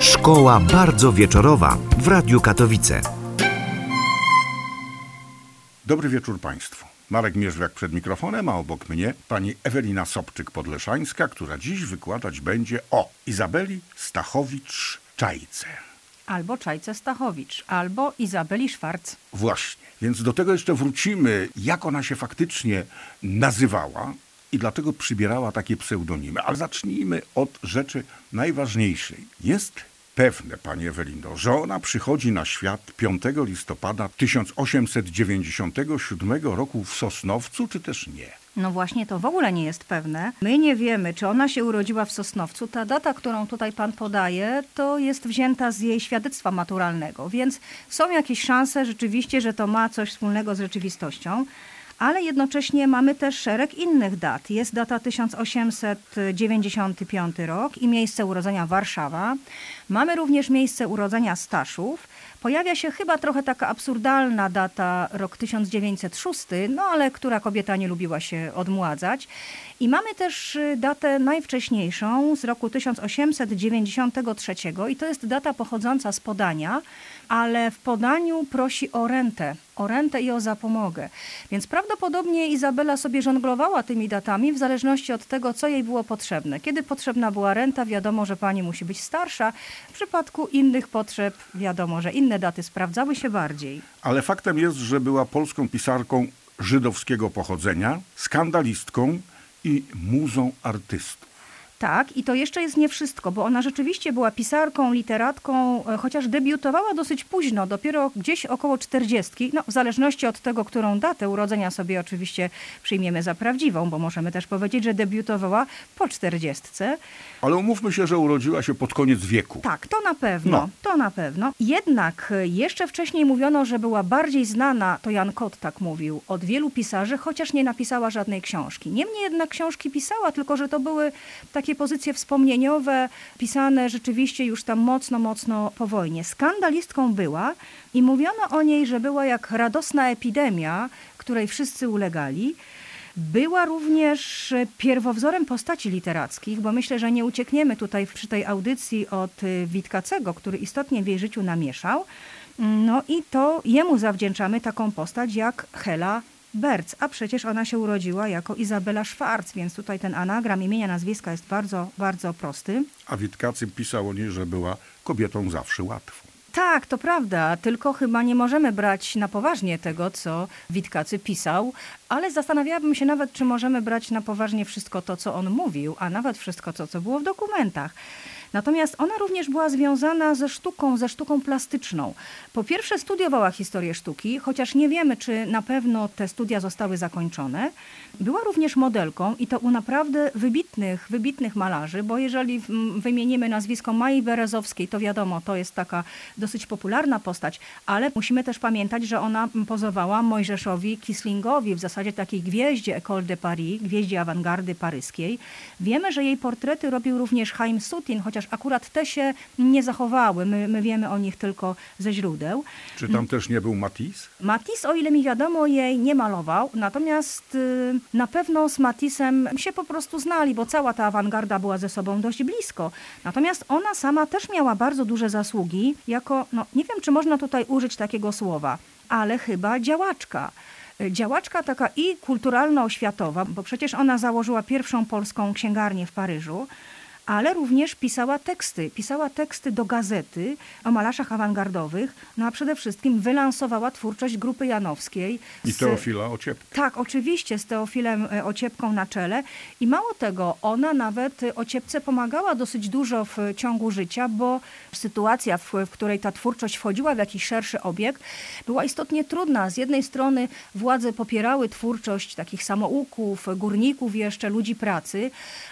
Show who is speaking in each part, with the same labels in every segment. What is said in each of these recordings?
Speaker 1: Szkoła bardzo wieczorowa w Radiu Katowice.
Speaker 2: Dobry wieczór Państwu. Marek Mierzwiak przed mikrofonem, a obok mnie pani Ewelina Sobczyk-Podleszańska, która dziś wykładać będzie o Izabeli Stachowicz-Czajce.
Speaker 3: Albo Czajce Stachowicz, albo Izabeli Szwarc.
Speaker 2: Właśnie, więc do tego jeszcze wrócimy, jak ona się faktycznie nazywała i dlaczego przybierała takie pseudonimy. Ale zacznijmy od rzeczy najważniejszej. Jest pewne, pani Ewelindo, że ona przychodzi na świat 5 listopada 1897 roku w Sosnowcu, czy też nie?
Speaker 3: No właśnie, to w ogóle nie jest pewne. My nie wiemy, czy ona się urodziła w Sosnowcu. Ta data, którą tutaj pan podaje, to jest wzięta z jej świadectwa maturalnego, więc są jakieś szanse rzeczywiście, że to ma coś wspólnego z rzeczywistością ale jednocześnie mamy też szereg innych dat. Jest data 1895 rok i miejsce urodzenia Warszawa. Mamy również miejsce urodzenia Staszów. Pojawia się chyba trochę taka absurdalna data, rok 1906, no ale która kobieta nie lubiła się odmładzać. I mamy też y, datę najwcześniejszą z roku 1893 i to jest data pochodząca z podania, ale w podaniu prosi o rentę, o rentę i o zapomogę. Więc prawdopodobnie Izabela sobie żonglowała tymi datami w zależności od tego, co jej było potrzebne. Kiedy potrzebna była renta, wiadomo, że pani musi być starsza. W przypadku innych potrzeb wiadomo, że inne daty sprawdzały się bardziej.
Speaker 2: Ale faktem jest, że była polską pisarką żydowskiego pochodzenia, skandalistką i muzą artystów.
Speaker 3: Tak, i to jeszcze jest nie wszystko, bo ona rzeczywiście była pisarką, literatką, e, chociaż debiutowała dosyć późno, dopiero gdzieś około 40, no w zależności od tego, którą datę urodzenia sobie oczywiście przyjmiemy za prawdziwą, bo możemy też powiedzieć, że debiutowała po 40.
Speaker 2: Ale umówmy się, że urodziła się pod koniec wieku.
Speaker 3: Tak, to na pewno, no. to na pewno. Jednak e, jeszcze wcześniej mówiono, że była bardziej znana, to Jan Kot tak mówił, od wielu pisarzy, chociaż nie napisała żadnej książki. Niemniej jednak książki pisała, tylko że to były takie pozycje wspomnieniowe, pisane rzeczywiście już tam mocno, mocno po wojnie. Skandalistką była i mówiono o niej, że była jak radosna epidemia, której wszyscy ulegali. Była również pierwowzorem postaci literackich, bo myślę, że nie uciekniemy tutaj przy tej audycji od y, Witkacego, który istotnie w jej życiu namieszał. No i to jemu zawdzięczamy taką postać jak Hela Berc, a przecież ona się urodziła jako Izabela Schwarz, więc tutaj ten anagram imienia, nazwiska jest bardzo, bardzo prosty.
Speaker 2: A Witkacy pisał o niej, że była kobietą zawsze łatwą.
Speaker 3: Tak, to prawda, tylko chyba nie możemy brać na poważnie tego, co Witkacy pisał, ale zastanawiałabym się nawet, czy możemy brać na poważnie wszystko to, co on mówił, a nawet wszystko to, co było w dokumentach. Natomiast ona również była związana ze sztuką, ze sztuką plastyczną. Po pierwsze studiowała historię sztuki, chociaż nie wiemy, czy na pewno te studia zostały zakończone. Była również modelką i to u naprawdę wybitnych, wybitnych malarzy, bo jeżeli wymienimy nazwisko Mai Berezowskiej, to wiadomo, to jest taka dosyć popularna postać, ale musimy też pamiętać, że ona pozowała Mojżeszowi Kislingowi, w zasadzie takiej gwieździe École de Paris, gwieździe awangardy paryskiej. Wiemy, że jej portrety robił również Chaim Sutin, chociaż akurat te się nie zachowały. My, my wiemy o nich tylko ze źródeł.
Speaker 2: Czy tam też nie był Matisse?
Speaker 3: Matisse, o ile mi wiadomo, jej nie malował, natomiast y, na pewno z Matissem się po prostu znali, bo cała ta awangarda była ze sobą dość blisko. Natomiast ona sama też miała bardzo duże zasługi jako, no nie wiem, czy można tutaj użyć takiego słowa, ale chyba działaczka działaczka taka i kulturalno-oświatowa, bo przecież ona założyła pierwszą polską księgarnię w Paryżu, ale również pisała teksty. Pisała teksty do gazety o malarzach awangardowych, no a przede wszystkim wylansowała twórczość Grupy Janowskiej.
Speaker 2: I
Speaker 3: z-
Speaker 2: Teofila Ociepka.
Speaker 3: tak, oczywiście, z Teofilem e, Ociepką na czele. I mało tego, ona nawet Ociepce pomagała dosyć dużo w ciągu życia, bo sytuacja, w, w której ta twórczość wchodziła w jakiś szerszy obieg, była istotnie trudna. Z jednej strony władze popierały twórczość takich samouków, górników jeszcze, ludzi pracy,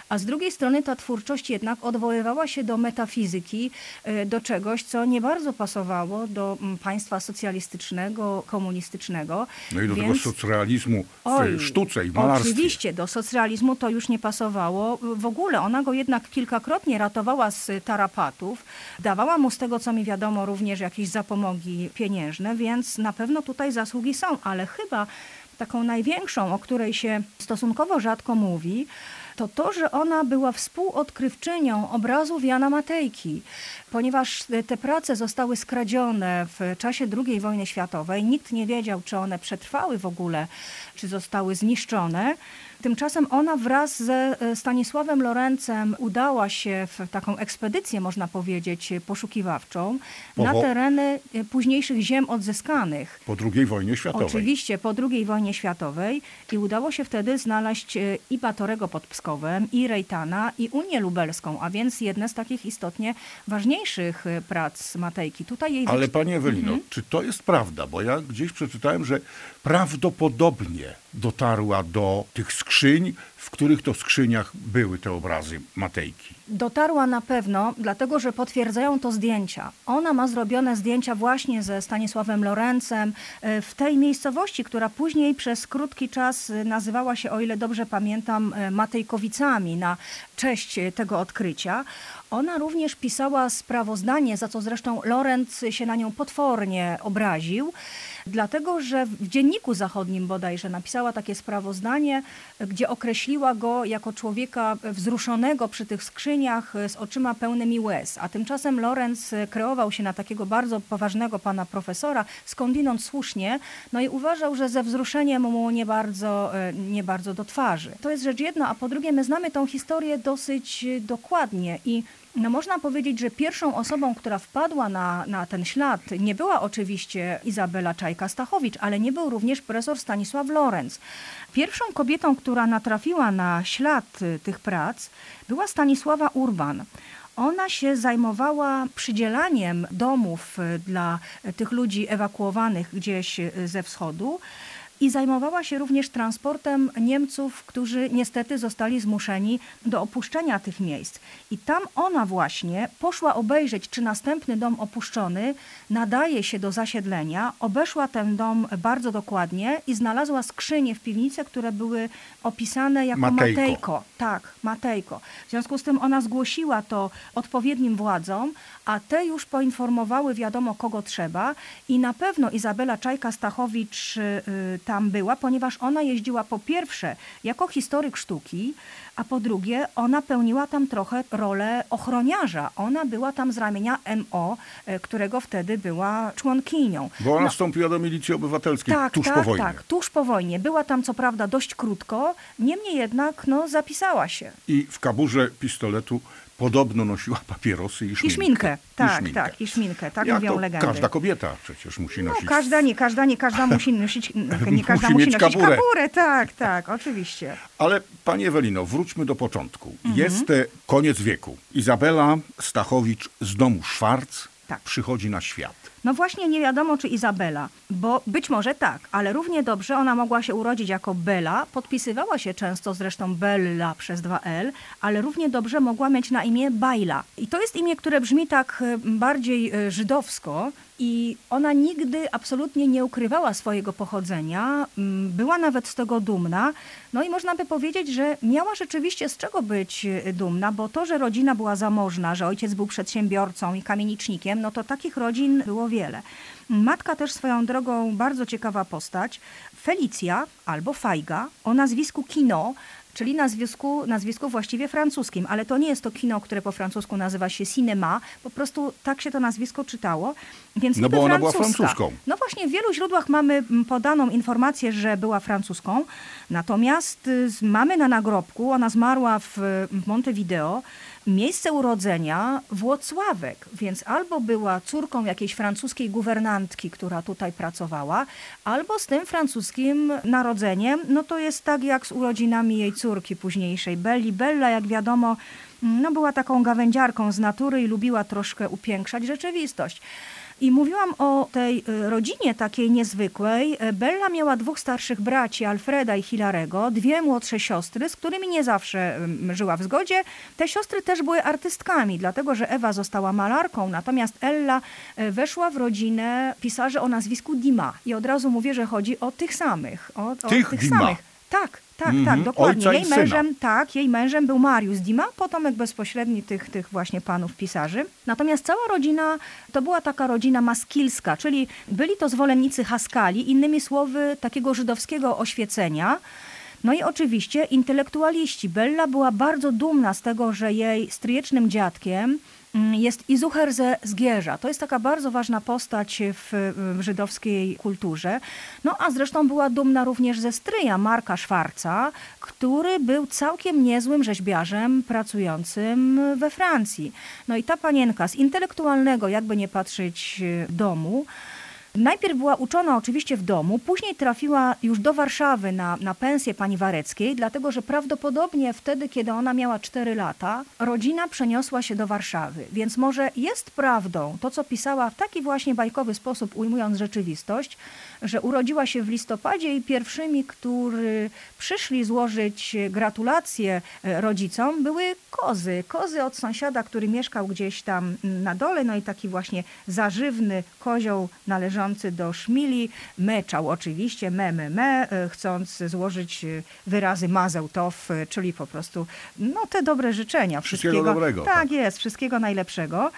Speaker 3: a z drugiej strony ta twórczość jednak odwoływała się do metafizyki, e, do czegoś, co nie bardzo pasowało do mm, państwa socjalistycznego, komunistycznego.
Speaker 2: No i do tego
Speaker 3: Więc-
Speaker 2: socrealizmu w
Speaker 3: Oj,
Speaker 2: sztuce i malarstwie.
Speaker 3: Oczywiście, do socrealizmu to już nie pasowało. W ogóle ona go jednak kilkakrotnie ratowała z tarapatów. Dawała mu z tego, co mi wiadomo, również jakieś zapomogi pieniężne, więc na pewno tutaj zasługi są, ale chyba taką największą, o której się stosunkowo rzadko mówi, to to, że ona była współodkrywczynią obrazów Jana Matejki. Ponieważ te- prace zostały skradzione w czasie II wojny światowej, nikt nie wiedział, czy one przetrwały w ogóle, czy zostały zniszczone. Tymczasem ona wraz ze e, Stanisławem Lorencem udała się w taką ekspedycję, można powiedzieć, poszukiwawczą na tereny e, późniejszych ziem odzyskanych.
Speaker 2: Po II wojnie światowej.
Speaker 3: Oczywiście po II wojnie światowej i udało się wtedy znaleźć e, i Batorego pod Pskowem, i Rejtana, i Unię Lubelską, a więc jedne z takich istotnie ważniejszych prac Matejki. Tutaj jej
Speaker 2: Ale pani Ewelino,
Speaker 3: Mhm.
Speaker 2: czy to jest prawda? Bo ja gdzieś przeczytałem, że prawdopodobnie dotarła do tych skrzyń, w których to skrzyniach były te obrazy Matejki.
Speaker 3: Dotarła na pewno, dlatego że potwierdzają to zdjęcia. Ona ma zrobione zdjęcia właśnie ze Stanisławem Lorencem e, w tej miejscowości, która później przez krótki czas e, nazywała się, o ile dobrze pamiętam, e, Matejkowicami na cześć tego odkrycia. Ona również pisała sprawozdanie, za co zresztą Lorenz się na nią potwornie obraził. Dlatego, że w Dzienniku Zachodnim bodajże napisała takie sprawozdanie, gdzie określiła go jako człowieka wzruszonego przy tych skrzyniach z oczyma pełnymi łez. A tymczasem Lorenz kreował się na takiego bardzo poważnego pana profesora, skądinąd słusznie, no i uważał, że ze wzruszeniem mu nie bardzo, e, nie bardzo do twarzy. To jest rzecz jedna, a po drugie my znamy tą historię dosyć e, dokładnie i no można powiedzieć, że pierwszą osobą, która wpadła na, na ten ślad, nie była oczywiście Izabela Czajka-Stachowicz, ale nie był również profesor Stanisław Lorenz. Pierwszą kobietą, która natrafiła na ślad y, tych prac, była Stanisława Urban. Ona się zajmowała przydzielaniem domów y, dla y, tych ludzi ewakuowanych gdzieś ze wschodu. I zajmowała się również transportem Niemców, którzy niestety zostali zmuszeni do opuszczenia tych miejsc. I tam ona właśnie poszła obejrzeć, czy następny dom opuszczony nadaje się do zasiedlenia. Obeszła ten dom bardzo dokładnie i znalazła skrzynie w piwnicy, które były opisane jako
Speaker 2: Matejko.
Speaker 3: Matejko. Tak, Matejko. W związku z tym ona zgłosiła to odpowiednim władzom, a te już poinformowały wiadomo kogo trzeba i na pewno Izabela Czajka-Stachowicz y, tam była, ponieważ ona jeździła po pierwsze jako historyk sztuki, a po drugie ona pełniła tam trochę rolę ochroniarza. Ona była tam z ramienia MO, y, którego wtedy była członkinią.
Speaker 2: Bo ona
Speaker 3: No,
Speaker 2: wstąpiła do milicji obywatelskiej
Speaker 3: tak,
Speaker 2: tuż
Speaker 3: tak,
Speaker 2: po wojnie.
Speaker 3: tak, tuż po wojnie. Była tam co prawda dość krótko, niemniej jednak no, zapisała się.
Speaker 2: I w kaburze pistoletu podobno nosiła papierosy i szminkę.
Speaker 3: I szminkę, tak,
Speaker 2: szminkę.
Speaker 3: tak, i szminkę, tak
Speaker 2: Jak
Speaker 3: mówią
Speaker 2: to
Speaker 3: legendy.
Speaker 2: Każda kobieta przecież musi
Speaker 3: No,
Speaker 2: nosić.
Speaker 3: każda, nie każda, nie każda musi nosić, nie
Speaker 2: Musi
Speaker 3: każda musi,
Speaker 2: mieć
Speaker 3: nosić
Speaker 2: kaburę.
Speaker 3: kaburę. Tak, tak, oczywiście.
Speaker 2: Ale pani Ewelino, wróćmy do początku.
Speaker 3: Mhm.
Speaker 2: Jest e, koniec wieku. Izabela Stachowicz z domu Szwarc
Speaker 3: Tak.
Speaker 2: przychodzi na świat.
Speaker 3: No właśnie nie wiadomo, czy Izabela, bo być może tak, ale równie dobrze ona mogła się urodzić jako Bela, podpisywała się często zresztą Bella przez dwa L, ale równie dobrze mogła mieć na imię Bajla. I to jest imię, które brzmi tak e, bardziej e, żydowsko i ona nigdy absolutnie nie ukrywała swojego pochodzenia, mm, była nawet z tego dumna. No i można by powiedzieć, że miała rzeczywiście z czego być e, dumna, bo to, że rodzina była zamożna, że ojciec był przedsiębiorcą i kamienicznikiem, no to takich rodzin było wiele. Matka też swoją drogą bardzo ciekawa postać, Felicja albo Fajga o nazwisku Kino, czyli nazwisku, nazwisku właściwie francuskim, ale to nie jest to kino, które po francusku nazywa się cinema, po prostu tak się to nazwisko czytało, więc
Speaker 2: No bo ona była
Speaker 3: francuska.
Speaker 2: francuską.
Speaker 3: No właśnie, w wielu źródłach mamy mm, podaną informację, że była francuską, natomiast y, mamy na nagrobku, ona zmarła w Montevideo, miejsce urodzenia Włocławek, więc albo była córką jakiejś francuskiej guwernantki, która tutaj pracowała, albo z tym francuskim narodzeniem, no to jest tak jak z urodzinami jej córki późniejszej, Belli. Bella, jak wiadomo, no była taką gawędziarką z natury i lubiła troszkę upiększać rzeczywistość. I mówiłam o tej y, rodzinie takiej niezwykłej. Bella miała dwóch starszych braci, Alfreda i Hilarego, dwie młodsze siostry, z którymi nie zawsze żyła w zgodzie. Te siostry też były artystkami, dlatego że Ewa została malarką, natomiast Ella y, weszła w rodzinę pisarzy o nazwisku Dima. I od razu mówię, że chodzi o tych samych. O, o
Speaker 2: tych,
Speaker 3: tych
Speaker 2: Dima.
Speaker 3: samych. Tak, tak,
Speaker 2: Mhm,
Speaker 3: tak, dokładnie.
Speaker 2: ojca i
Speaker 3: Jej mężem, tak, jej mężem był Mariusz Dima, potomek bezpośredni tych, tych właśnie panów pisarzy. Natomiast cała rodzina to była taka rodzina maskilska, czyli byli to zwolennicy Haskali, innymi słowy takiego żydowskiego oświecenia. No i oczywiście intelektualiści. Bella była bardzo dumna z tego, że jej stryjecznym dziadkiem mm, jest Izucher ze Zgierza. To jest taka bardzo ważna postać w, żydowskiej kulturze. No a zresztą była dumna również ze stryja Marka Szwarca, który był całkiem niezłym rzeźbiarzem pracującym we Francji. No i ta panienka z intelektualnego, jakby nie patrzeć, domu, Najpierw była uczona oczywiście w domu, później trafiła już do Warszawy na, na pensję pani Wareckiej, dlatego że prawdopodobnie wtedy, kiedy ona miała 4 lata, rodzina przeniosła się do Warszawy. Więc może jest prawdą to, co pisała w taki właśnie bajkowy sposób, ujmując rzeczywistość, że urodziła się w listopadzie i pierwszymi, którzy przyszli złożyć gratulacje e, rodzicom, były kozy. Kozy od sąsiada, który mieszkał gdzieś tam na dole, no i taki właśnie zażywny kozioł należący do szmili, meczał oczywiście, me, me, me, e, chcąc złożyć e, wyrazy mazełtow, e, czyli po prostu no, te dobre życzenia.
Speaker 2: Wszystkiego dobrego,
Speaker 3: Tak,
Speaker 2: tak.
Speaker 3: jest, wszystkiego najlepszego.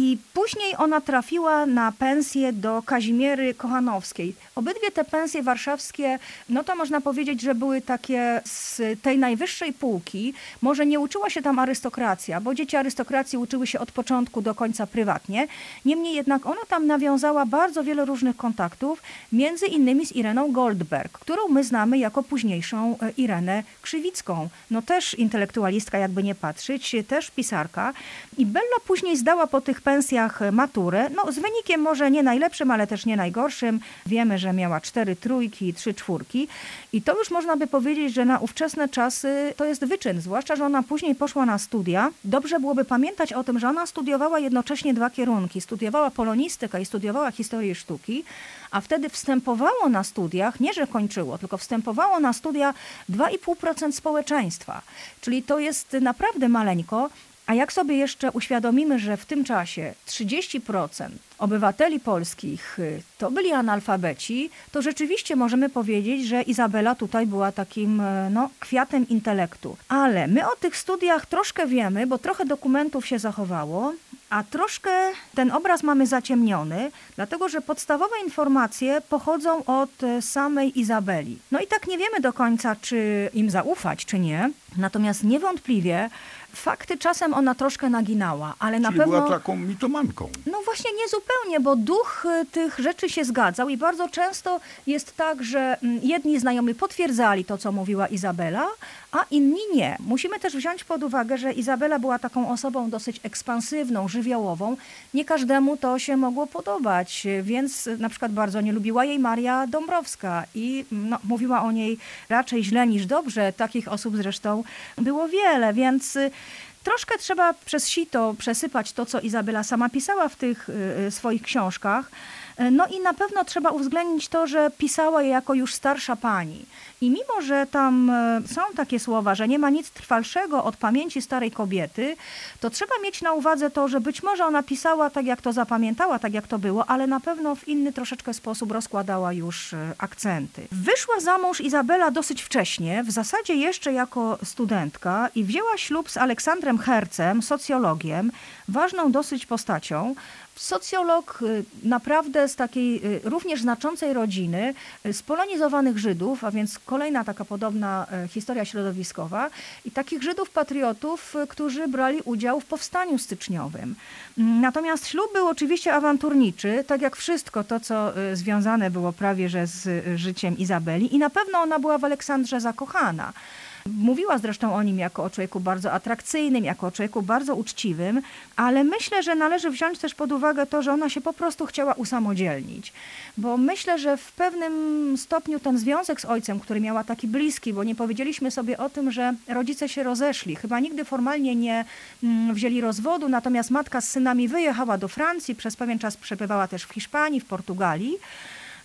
Speaker 3: I później ona trafiła na pensję do Kazimiery Kochanowskiej. Obydwie te pensje warszawskie, no to można powiedzieć, że były takie z tej najwyższej półki. Może nie uczyła się tam arystokracja, bo dzieci arystokracji uczyły się od początku do końca prywatnie. Niemniej jednak ona tam nawiązała bardzo wiele różnych kontaktów, między innymi z Ireną Goldberg, którą my znamy jako późniejszą e, Irenę Krzywicką. No też intelektualistka, jakby nie patrzeć, też pisarka. I Bella później zdała po tych pensjach maturę, no z wynikiem może nie najlepszym, ale też nie najgorszym. Wiemy, że miała cztery trójki i trzy czwórki. I to już można by powiedzieć, że na ówczesne czasy to jest wyczyn, zwłaszcza, że ona później poszła na studia. Dobrze byłoby pamiętać o tym, że ona studiowała jednocześnie dwa kierunki. Studiowała polonistykę i studiowała historię sztuki, a wtedy wstępowało na studiach, nie że kończyło, tylko wstępowało na studia 2,5% społeczeństwa. Czyli to jest naprawdę maleńko. A jak sobie jeszcze uświadomimy, że w tym czasie 30% obywateli polskich y, to byli analfabeci, to rzeczywiście możemy powiedzieć, że Izabela tutaj była takim y, no, kwiatem intelektu. Ale my o tych studiach troszkę wiemy, bo trochę dokumentów się zachowało, a troszkę ten obraz mamy zaciemniony, dlatego że podstawowe informacje pochodzą od y, samej Izabeli. No i tak nie wiemy do końca, czy im zaufać, czy nie. Natomiast niewątpliwie fakty czasem ona troszkę naginała, ale na
Speaker 2: Czyli
Speaker 3: pewno...
Speaker 2: była taką mitomanką.
Speaker 3: No właśnie nie zupełnie, bo duch y, tych rzeczy się zgadzał i bardzo często jest tak, że mm, jedni znajomi potwierdzali to, co mówiła Izabela, a inni nie. Musimy też wziąć pod uwagę, że Izabela była taką osobą dosyć ekspansywną, żywiołową. Nie każdemu to się mogło podobać, y, więc y, na przykład bardzo nie lubiła jej Maria Dąbrowska i no, mówiła o niej raczej źle niż dobrze. Takich osób zresztą było wiele, więc y, troszkę trzeba przez sito przesypać to, co Izabela sama pisała w tych y, swoich książkach. Y, No i na pewno trzeba uwzględnić to, że pisała je jako już starsza pani. I mimo, że tam y, są takie słowa, że nie ma nic trwalszego od pamięci starej kobiety, to trzeba mieć na uwadze to, że być może ona pisała tak, jak to zapamiętała, tak jak to było, ale na pewno w inny troszeczkę sposób rozkładała już y, akcenty. Wyszła za mąż Izabela dosyć wcześnie, w zasadzie jeszcze jako studentka i wzięła ślub z Aleksandrem Hercem, socjologiem, ważną dosyć postacią. Socjolog y, naprawdę z takiej y, również znaczącej rodziny, y, spolonizowanych Żydów, a więc kolejna taka podobna historia środowiskowa i takich Żydów patriotów, którzy brali udział w powstaniu styczniowym. Mm, Natomiast ślub był oczywiście awanturniczy, tak jak wszystko to, co związane było prawie że z życiem Izabeli i na pewno ona była w Aleksandrze zakochana. Mówiła zresztą o nim jako o człowieku bardzo atrakcyjnym, jako o człowieku bardzo uczciwym, ale myślę, że należy wziąć też pod uwagę to, że ona się po prostu chciała usamodzielnić. Bo myślę, że w pewnym stopniu ten związek z ojcem, który miała taki bliski, bo nie powiedzieliśmy sobie o tym, że rodzice się rozeszli. Chyba nigdy formalnie nie mm, wzięli rozwodu, natomiast matka z synami wyjechała do Francji, przez pewien czas przebywała też w Hiszpanii, w Portugalii.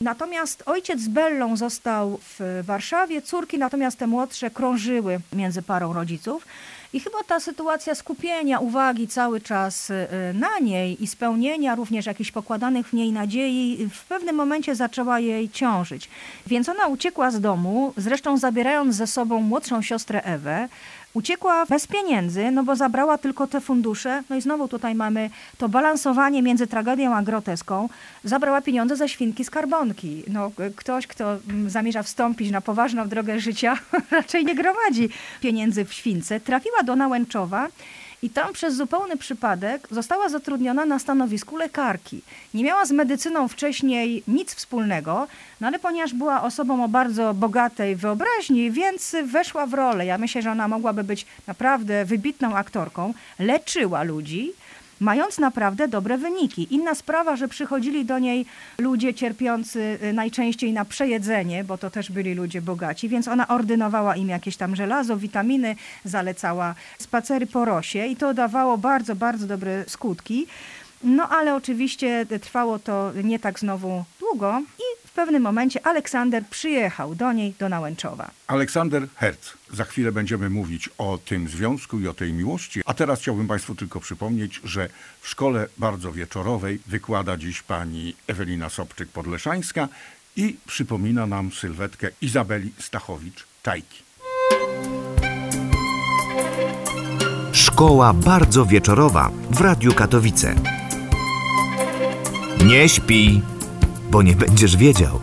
Speaker 3: Natomiast ojciec z Bellą został w Warszawie, córki natomiast te młodsze krążyły między parą rodziców. I chyba ta sytuacja skupienia uwagi cały czas y, na niej i spełnienia również jakichś pokładanych w niej nadziei w pewnym momencie zaczęła jej ciążyć. Więc ona uciekła z domu, zresztą zabierając ze sobą młodszą siostrę Ewę, Uciekła bez pieniędzy, no bo zabrała tylko te fundusze. No i znowu tutaj mamy to balansowanie między tragedią a groteską. Zabrała pieniądze ze świnki skarbonki. No, ktoś, kto mm, zamierza wstąpić na poważną drogę życia, raczej nie gromadzi pieniędzy w śwince. Trafiła do Nałęczowa i tam przez zupełny przypadek została zatrudniona na stanowisku lekarki. Nie miała z medycyną wcześniej nic wspólnego, no ale ponieważ była osobą o bardzo bogatej wyobraźni, więc weszła w rolę. Ja myślę, że ona mogłaby być naprawdę wybitną aktorką. Leczyła ludzi, mając naprawdę dobre wyniki. Inna sprawa, że przychodzili do niej ludzie cierpiący y, najczęściej na przejedzenie, bo to też byli ludzie bogaci, więc ona ordynowała im jakieś tam żelazo, witaminy, zalecała spacery po rosie i to dawało bardzo, bardzo dobre skutki. No ale oczywiście trwało to nie tak znowu długo i w pewnym momencie Aleksander przyjechał do niej, do Nałęczowa.
Speaker 2: Aleksander Herz. Za chwilę będziemy mówić o tym związku i o tej miłości. A teraz chciałbym Państwu tylko przypomnieć, że w szkole bardzo wieczorowej wykłada dziś pani Ewelina Sobczyk-Podleszańska i przypomina nam sylwetkę Izabeli Stachowicz-Czajki.
Speaker 1: Szkoła bardzo wieczorowa w Radiu Katowice. Nie śpi bo nie będziesz wiedział.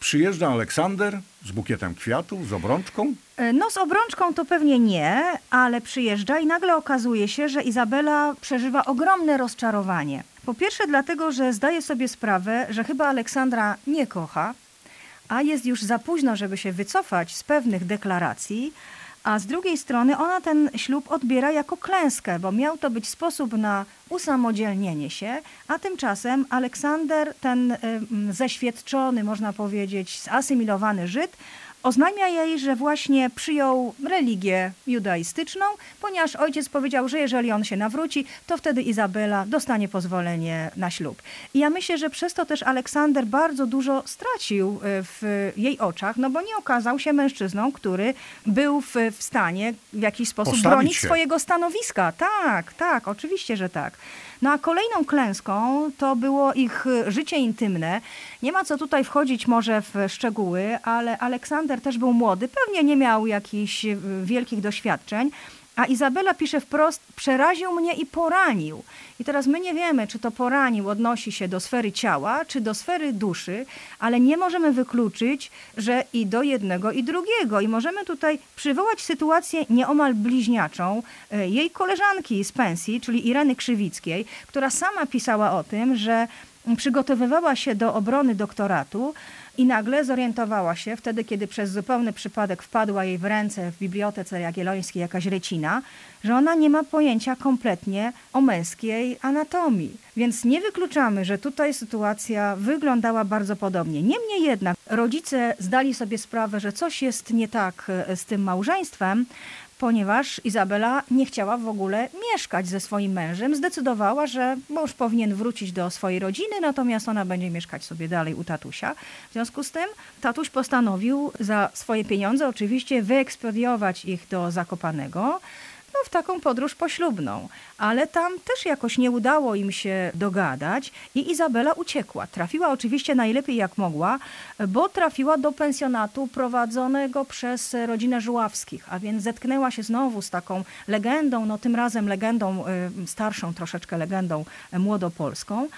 Speaker 2: Przyjeżdża Aleksander z bukietem kwiatów, z obrączką?
Speaker 3: E, no z obrączką to pewnie nie, ale przyjeżdża i nagle okazuje się, że Izabela przeżywa ogromne rozczarowanie. Po pierwsze dlatego, że zdaje sobie sprawę, że chyba Aleksandra nie kocha, a jest już za późno, żeby się wycofać z pewnych deklaracji, a z drugiej strony ona ten ślub odbiera jako klęskę, bo miał to być sposób na usamodzielnienie się, a tymczasem Aleksander, ten zeświadczony, można powiedzieć, zasymilowany Żyd, Oznajmia jej, że właśnie przyjął religię judaistyczną, ponieważ ojciec powiedział, że jeżeli on się nawróci, to wtedy Izabela dostanie pozwolenie na ślub. I ja myślę, że przez to też Aleksander bardzo dużo stracił e, w jej oczach, no bo nie okazał się mężczyzną, który był w, w stanie w jakiś sposób
Speaker 2: Postawić
Speaker 3: bronić
Speaker 2: się.
Speaker 3: swojego stanowiska. Tak, tak, oczywiście, że tak. No a kolejną klęską to było ich życie intymne. Nie ma co tutaj wchodzić może w szczegóły, ale Aleksander też był młody, pewnie nie miał jakichś y, wielkich doświadczeń, a Izabela pisze wprost, przeraził mnie i poranił. I teraz my nie wiemy, czy to poranił odnosi się do sfery ciała, czy do sfery duszy, ale nie możemy wykluczyć, że i do jednego, i drugiego. I możemy tutaj przywołać sytuację nieomal bliźniaczą e, jej koleżanki z pensji, czyli Ireny Krzywickiej, która sama pisała o tym, że przygotowywała się do obrony doktoratu, i nagle zorientowała się, wtedy kiedy przez zupełny przypadek wpadła jej w ręce w Bibliotece Jagiellońskiej jakaś recina, że ona nie ma pojęcia kompletnie o męskiej anatomii. Więc nie wykluczamy, że tutaj sytuacja wyglądała bardzo podobnie. Niemniej jednak rodzice zdali sobie sprawę, że coś jest nie tak e, z tym małżeństwem, ponieważ Izabela nie chciała w ogóle mieszkać ze swoim mężem. Zdecydowała, że mąż powinien wrócić do swojej rodziny, natomiast ona będzie mieszkać sobie dalej u tatusia. W związku z tym tatuś postanowił za swoje pieniądze oczywiście wyekspediować ich do Zakopanego no, w taką podróż poślubną. Ale tam też jakoś nie udało im się dogadać i Izabela uciekła. Trafiła oczywiście najlepiej jak mogła, bo trafiła do pensjonatu prowadzonego przez rodzinę Żuławskich, a więc zetknęła się znowu z taką legendą, no tym razem legendą y, starszą, troszeczkę legendą młodopolską.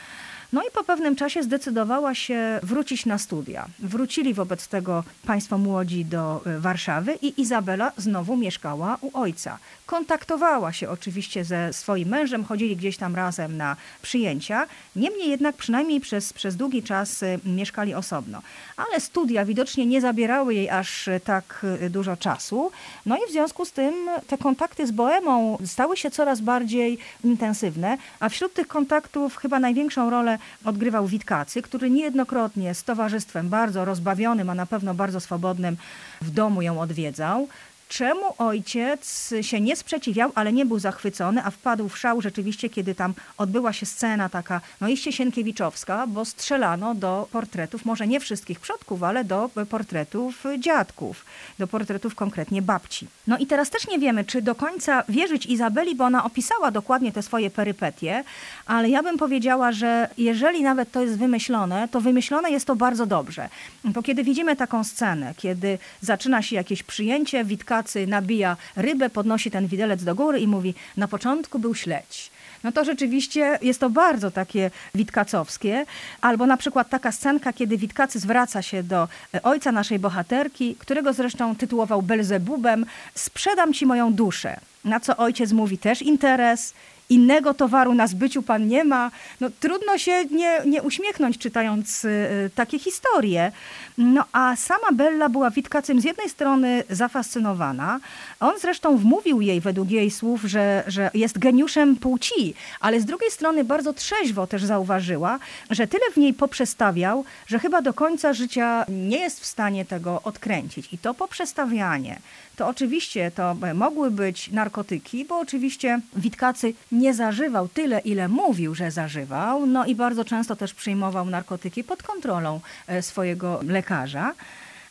Speaker 3: No i po pewnym czasie zdecydowała się wrócić na studia. Wrócili wobec tego państwo młodzi do e, Warszawy i Izabela znowu mieszkała u ojca. Kontaktowała się oczywiście ze swoim mężem, chodzili gdzieś tam razem na przyjęcia. Niemniej jednak przynajmniej przez, przez długi czas e, mieszkali osobno. Ale studia widocznie nie zabierały jej aż tak e, dużo czasu. No i w związku z tym te kontakty z Boemą stały się coraz bardziej intensywne, a wśród tych kontaktów chyba największą rolę odgrywał Witkacy, który niejednokrotnie z towarzystwem bardzo rozbawionym, a na pewno bardzo swobodnym w domu ją odwiedzał. Czemu ojciec się nie sprzeciwiał, ale nie był zachwycony, a wpadł w szał rzeczywiście, kiedy tam odbyła się scena taka, no iście sienkiewiczowska, bo strzelano do portretów, może nie wszystkich przodków, ale do portretów dziadków, do portretów konkretnie babci. No i teraz też nie wiemy, czy do końca wierzyć Izabeli, bo ona opisała dokładnie te swoje perypetie, ale ja bym powiedziała, że jeżeli nawet to jest wymyślone, to wymyślone jest to bardzo dobrze. Bo kiedy widzimy taką scenę, kiedy zaczyna się jakieś przyjęcie, Witka nabija rybę, podnosi ten widelec do góry i mówi, na początku był śledź. No to rzeczywiście jest to bardzo takie witkacowskie. Albo na przykład taka scenka, kiedy Witkacy zwraca się do ojca naszej bohaterki, którego zresztą tytułował Belzebubem, sprzedam ci moją duszę. Na co ojciec mówi też interes, innego towaru na zbyciu pan nie ma. No, trudno się nie, nie uśmiechnąć czytając y, takie historie. No a sama Bella była Witkacym z jednej strony zafascynowana. On zresztą wmówił jej według jej słów, że, że jest geniuszem płci, ale z drugiej strony bardzo trzeźwo też zauważyła, że tyle w niej poprzestawiał, że chyba do końca życia nie jest w stanie tego odkręcić. I to poprzestawianie, to oczywiście to mogły być narkotyki, bo oczywiście Witkacy nie zażywał tyle, ile mówił, że zażywał, no i bardzo często też przyjmował narkotyki pod kontrolą e, swojego lekarza.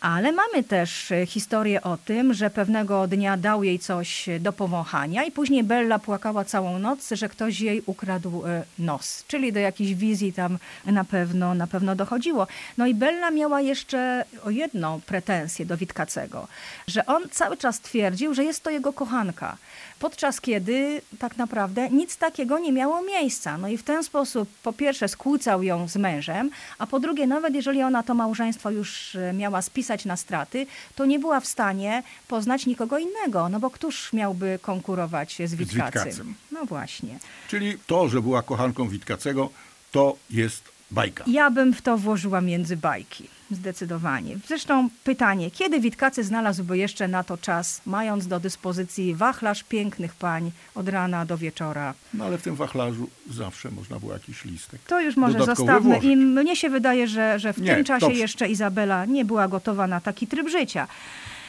Speaker 3: Ale mamy też e, historię o tym, że pewnego dnia dał jej coś do powąchania i później Bella płakała całą noc, że ktoś jej ukradł e, nos. Czyli do jakiejś wizji tam na pewno, na pewno dochodziło. No i Bella miała jeszcze o jedną pretensję do Witkacego, że on cały czas twierdził, że jest to jego kochanka podczas kiedy tak naprawdę nic takiego nie miało miejsca. No i w ten sposób po pierwsze skłócał ją z mężem, a po drugie nawet jeżeli ona to małżeństwo już e, miała spisać na straty, to nie była w stanie poznać nikogo innego, no bo któż miałby konkurować z Witkacym? Z Witkacym. No właśnie.
Speaker 2: Czyli to, że była kochanką Witkacego, to jest bajka.
Speaker 3: Ja bym w to włożyła między bajki. Zdecydowanie. Zresztą pytanie, kiedy Witkacy znalazłby jeszcze na to czas, mając do dyspozycji wachlarz pięknych pań od rana do wieczora?
Speaker 2: No ale w tym wachlarzu zawsze można było jakiś listek.
Speaker 3: To już może zostawmy. Włożyć. I mnie się wydaje, że, że w nie, tym czasie dobrze. jeszcze Izabela nie była gotowa na taki tryb życia.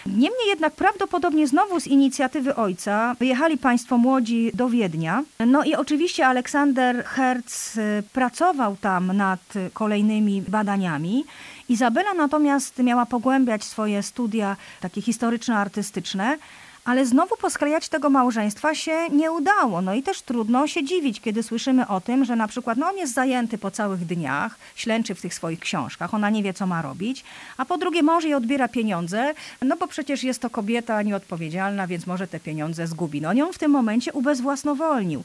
Speaker 3: Niemniej jednak prawdopodobnie znowu z inicjatywy ojca wyjechali państwo młodzi do Wiednia. No i oczywiście Aleksander Herz y, pracował tam nad kolejnymi badaniami. Izabela natomiast miała pogłębiać swoje studia takie historyczno-artystyczne ale znowu poskrajać tego małżeństwa się nie udało. No i też trudno się dziwić, kiedy słyszymy o tym, że na przykład no on jest zajęty po całych dniach, ślęczy w tych swoich książkach, ona nie wie, co ma robić, a po drugie mąż jej odbiera pieniądze, no bo przecież jest to kobieta nieodpowiedzialna, więc może te pieniądze zgubi. No on ją w tym momencie ubezwłasnowolnił.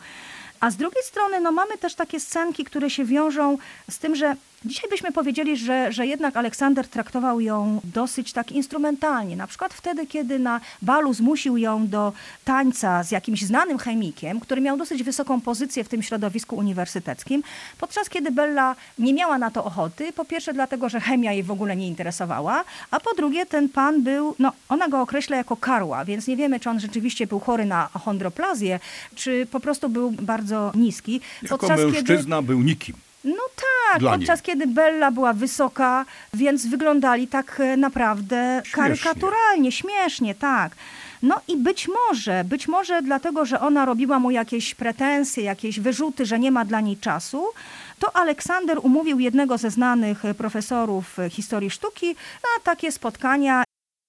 Speaker 3: A z drugiej strony no, mamy też takie scenki, które się wiążą z tym, że Dzisiaj byśmy powiedzieli, że, że jednak Aleksander traktował ją dosyć tak instrumentalnie. Na przykład wtedy, kiedy na balu zmusił ją do tańca z jakimś znanym chemikiem, który miał dosyć wysoką pozycję w tym środowisku uniwersyteckim, podczas kiedy Bella nie miała na to ochoty. Po pierwsze dlatego, że chemia jej w ogóle nie interesowała, a po drugie ten pan był, no ona go określa jako karła, więc nie wiemy, czy on rzeczywiście był chory na chondroplazję, czy po prostu był bardzo niski.
Speaker 2: Jako podczas mężczyzna kiedy... był nikim.
Speaker 3: No tak, Dla podczas niej. kiedy Bella była wysoka, więc wyglądali tak e, naprawdę śmiesznie. karykaturalnie, śmiesznie, tak. No i być może, być może dlatego, że ona robiła mu jakieś pretensje, jakieś wyrzuty, że nie ma dla niej czasu, to Aleksander umówił jednego ze znanych profesorów historii sztuki na takie spotkania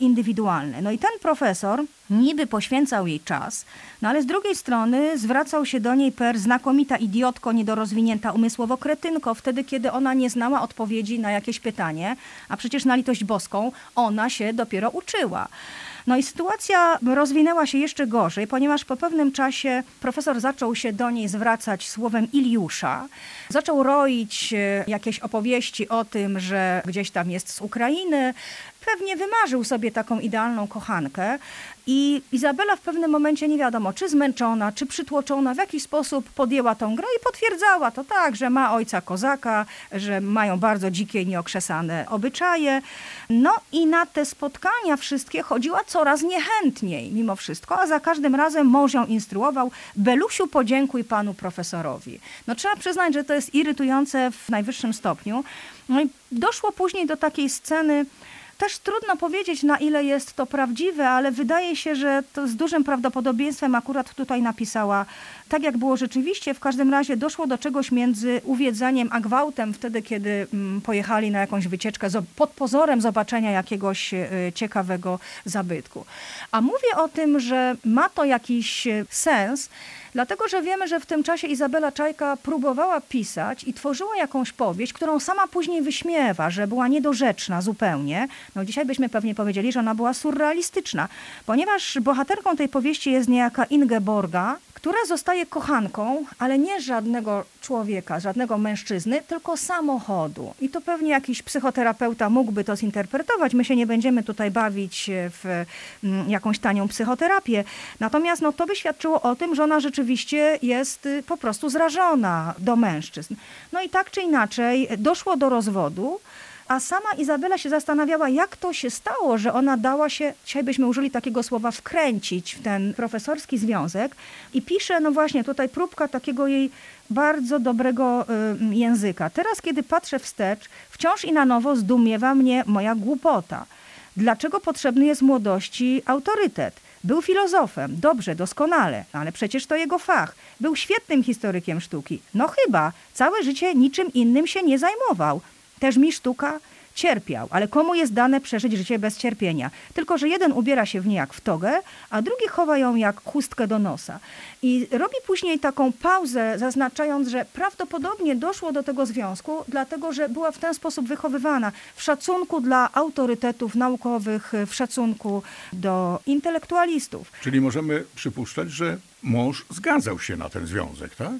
Speaker 3: Indywidualne. No i ten profesor niby poświęcał jej czas, no ale z drugiej strony zwracał się do niej per znakomita idiotko, niedorozwinięta umysłowo kretynko, wtedy kiedy ona nie znała odpowiedzi na jakieś pytanie, a przecież na litość boską ona się dopiero uczyła. No i sytuacja rozwinęła się jeszcze gorzej, ponieważ po pewnym czasie profesor zaczął się do niej zwracać słowem Iliusza. Zaczął roić e, jakieś opowieści o tym, że gdzieś tam jest z Ukrainy. Pewnie wymarzył sobie taką idealną kochankę. I Izabela w pewnym momencie nie wiadomo, czy zmęczona, czy przytłoczona, w jakiś sposób podjęła tą grę i potwierdzała to tak, że ma ojca kozaka, że mają bardzo dzikie i nieokrzesane obyczaje. No i na te spotkania wszystkie chodziła coraz niechętniej mimo wszystko, a za każdym razem mąż ją instruował, Belusiu podziękuj panu profesorowi. No trzeba przyznać, że to jest irytujące w najwyższym stopniu. No i doszło później do takiej sceny, też trudno powiedzieć, na ile jest to prawdziwe, ale wydaje się, że z dużym prawdopodobieństwem akurat tutaj napisała tak, jak było rzeczywiście. W każdym razie doszło do czegoś między uwiedzaniem a gwałtem, wtedy, kiedy mm, pojechali na jakąś wycieczkę pod pozorem zobaczenia jakiegoś e, ciekawego zabytku. A mówię o tym, że ma to jakiś e, sens, Dlatego, że wiemy, że w tym czasie Izabela Czajka próbowała pisać i tworzyła jakąś powieść, którą sama później wyśmiewa, że była niedorzeczna zupełnie. No dzisiaj byśmy pewnie powiedzieli, że ona była surrealistyczna, ponieważ bohaterką tej powieści jest niejaka Ingeborga, która zostaje kochanką, ale nie żadnego człowieka, żadnego mężczyzny, tylko samochodu. I to pewnie jakiś psychoterapeuta mógłby to zinterpretować. My się nie będziemy tutaj bawić w mm, jakąś tanią psychoterapię. Natomiast no, to by świadczyło o tym, że ona rzeczywiście jest y, po prostu zrażona do mężczyzn. No i tak czy inaczej doszło do rozwodu. A sama Izabela się zastanawiała, jak to się stało, że ona dała się, dzisiaj byśmy użyli takiego słowa, wkręcić w ten profesorski związek. I pisze, no właśnie, tutaj próbka takiego jej bardzo dobrego y, języka. Teraz, kiedy patrzę wstecz, wciąż i na nowo zdumiewa mnie moja głupota. Dlaczego potrzebny jest młodości autorytet? Był filozofem, dobrze, doskonale, ale przecież to jego fach. Był świetnym historykiem sztuki. No chyba, całe życie niczym innym się nie zajmował. Też mi sztuka cierpiał, ale komu jest dane przeżyć życie bez cierpienia? Tylko, że jeden ubiera się w nie jak w togę, a drugi chowa ją jak chustkę do nosa. I robi później taką pauzę, zaznaczając, że prawdopodobnie doszło do tego związku, dlatego że była w ten sposób wychowywana w szacunku dla autorytetów naukowych, w szacunku do intelektualistów.
Speaker 2: Czyli możemy przypuszczać, że mąż zgadzał się na ten związek, tak?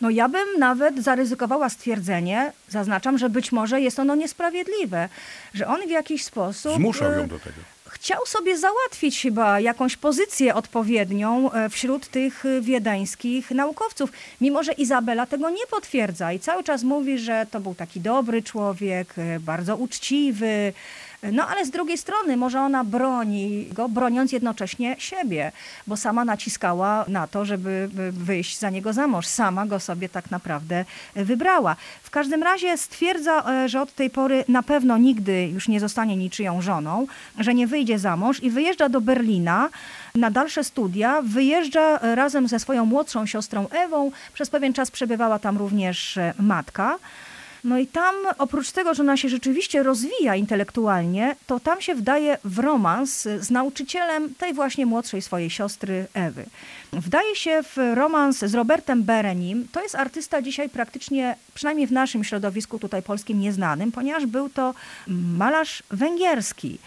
Speaker 3: No ja bym nawet zaryzykowała stwierdzenie, zaznaczam, że być może jest ono niesprawiedliwe, że on w jakiś sposób...
Speaker 2: Zmuszał ją do tego
Speaker 3: chciał sobie załatwić chyba jakąś pozycję odpowiednią e, wśród tych wiedeńskich naukowców. Mimo, że Izabela tego nie potwierdza i cały czas mówi, że to był taki dobry człowiek, e, bardzo uczciwy, no ale z drugiej strony może ona broni go, broniąc jednocześnie siebie, bo sama naciskała na to, żeby wyjść za niego za mąż. Sama go sobie tak naprawdę wybrała. W każdym razie stwierdza, e, że od tej pory na pewno nigdy już nie zostanie niczyją żoną, że nie wyjdzie za mąż i wyjeżdża do Berlina na dalsze studia. Wyjeżdża razem ze swoją młodszą siostrą Ewą. Przez pewien czas przebywała tam również e, matka. No i tam oprócz tego, że ona się rzeczywiście rozwija intelektualnie, to tam się wdaje w romans z nauczycielem tej właśnie młodszej swojej siostry Ewy. Wdaje się w romans z Robertem Berenim. To jest artysta dzisiaj praktycznie, przynajmniej w naszym środowisku tutaj polskim, nieznanym, ponieważ był to malarz węgierski.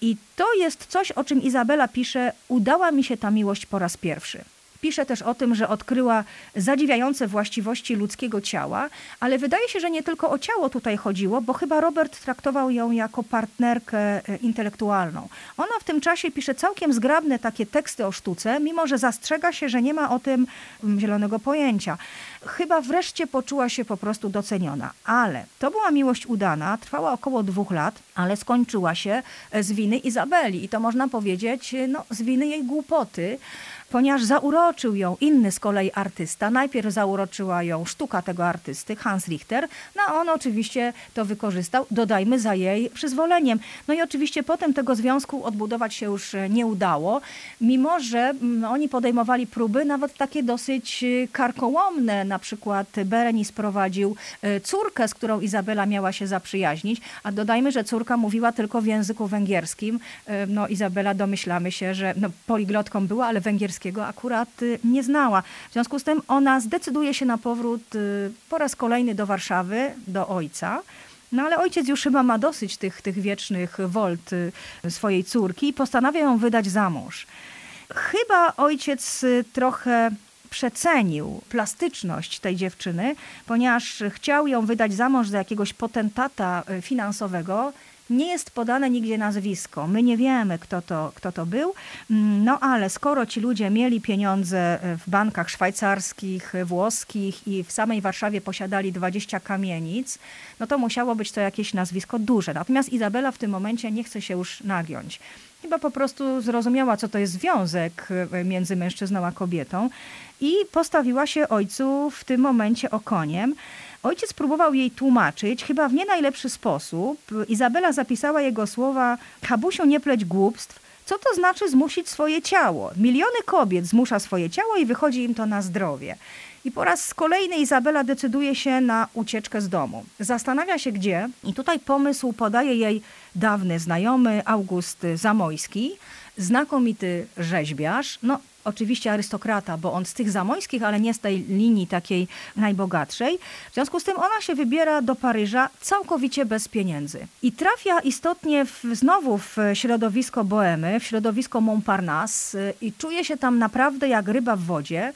Speaker 3: I to jest coś, o czym Izabela pisze, udała mi się ta miłość po raz pierwszy. Pisze też o tym, że odkryła zadziwiające właściwości ludzkiego ciała, ale wydaje się, że nie tylko o ciało tutaj chodziło, bo chyba Robert traktował ją jako partnerkę e, intelektualną. Ona w tym czasie pisze całkiem zgrabne takie teksty o sztuce, mimo że zastrzega się, że nie ma o tym mm, zielonego pojęcia. Chyba wreszcie poczuła się po prostu doceniona. Ale to była miłość udana, trwała około dwóch lat, ale skończyła się e, z winy Izabeli. I to można powiedzieć, e, no, z winy jej głupoty ponieważ zauroczył ją inny z kolei artysta. Najpierw zauroczyła ją sztuka tego artysty, Hans Richter, no a on oczywiście to wykorzystał, dodajmy za jej przyzwoleniem. No i oczywiście potem tego związku odbudować się już nie udało, mimo że mm, oni podejmowali próby nawet takie dosyć y, karkołomne, na przykład Berenice prowadził y, córkę, z którą Izabela miała się zaprzyjaźnić, a dodajmy, że córka mówiła tylko w języku węgierskim. Y, no Izabela domyślamy się, że no, poliglotką była, ale węgierski akurat y, nie znała. W związku z tym ona zdecyduje się na powrót y, po raz kolejny do Warszawy, do ojca. No ale ojciec już chyba ma dosyć tych, tych wiecznych wolt y, swojej córki i postanawia ją wydać za mąż. Chyba ojciec trochę przecenił plastyczność tej dziewczyny, ponieważ chciał ją wydać za mąż za jakiegoś potentata finansowego, nie jest podane nigdzie nazwisko. My nie wiemy, kto to, kto to był. Mm, no ale skoro ci ludzie mieli pieniądze w bankach szwajcarskich, włoskich i w samej Warszawie posiadali 20 kamienic, no to musiało być to jakieś nazwisko duże. Natomiast Izabela w tym momencie nie chce się już nagiąć. Chyba po prostu zrozumiała, co to jest związek e, między mężczyzną a kobietą i postawiła się ojcu w tym momencie okoniem. Ojciec próbował jej tłumaczyć, chyba w nie najlepszy sposób. Izabela zapisała jego słowa: Habusiu, nie pleć głupstw. Co to znaczy zmusić swoje ciało? Miliony kobiet zmusza swoje ciało i wychodzi im to na zdrowie. I po raz kolejny Izabela decyduje się na ucieczkę z domu. Zastanawia się gdzie i tutaj pomysł podaje jej dawny znajomy August Zamojski, znakomity rzeźbiarz. No, oczywiście arystokrata, bo on z tych zamojskich, ale nie z tej linii takiej najbogatszej. W związku z tym ona się wybiera do Paryża całkowicie bez pieniędzy. I trafia istotnie w, znowu w środowisko boemy, w środowisko Montparnasse i czuje się tam naprawdę jak ryba w wodzie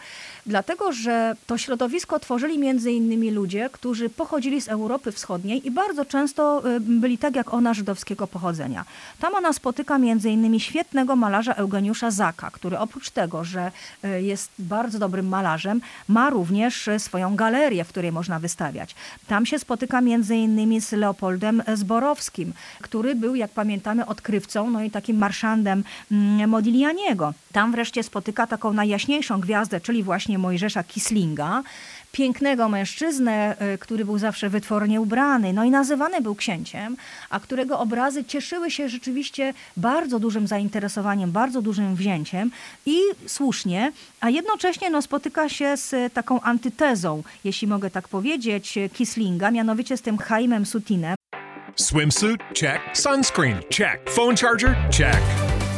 Speaker 3: dlatego że to środowisko tworzyli między innymi ludzie, którzy pochodzili z Europy Wschodniej i bardzo często y, byli tak jak ona żydowskiego pochodzenia. Tam ona spotyka między innymi świetnego malarza Eugeniusza Zaka, który oprócz tego, że y, jest bardzo dobrym malarzem, ma również y, swoją galerię, w której można wystawiać. Tam się spotyka między innymi z Leopoldem Zborowskim, który był, jak pamiętamy, odkrywcą, no i takim marszandem mm, Modiglianiego. Tam wreszcie spotyka taką najjaśniejszą gwiazdę, czyli właśnie Mojżesza Kislinga, pięknego mężczyznę, y, który był zawsze wytwornie ubrany, no i nazywany był księciem, a którego obrazy cieszyły się rzeczywiście bardzo dużym zainteresowaniem, bardzo dużym wzięciem i słusznie, a jednocześnie no, spotyka się z taką antytezą, jeśli mogę tak powiedzieć, Kislinga, mianowicie z tym Chaimem Sutinem.
Speaker 4: Swimsuit? Check. Sunscreen? Check. Phone charger? Check.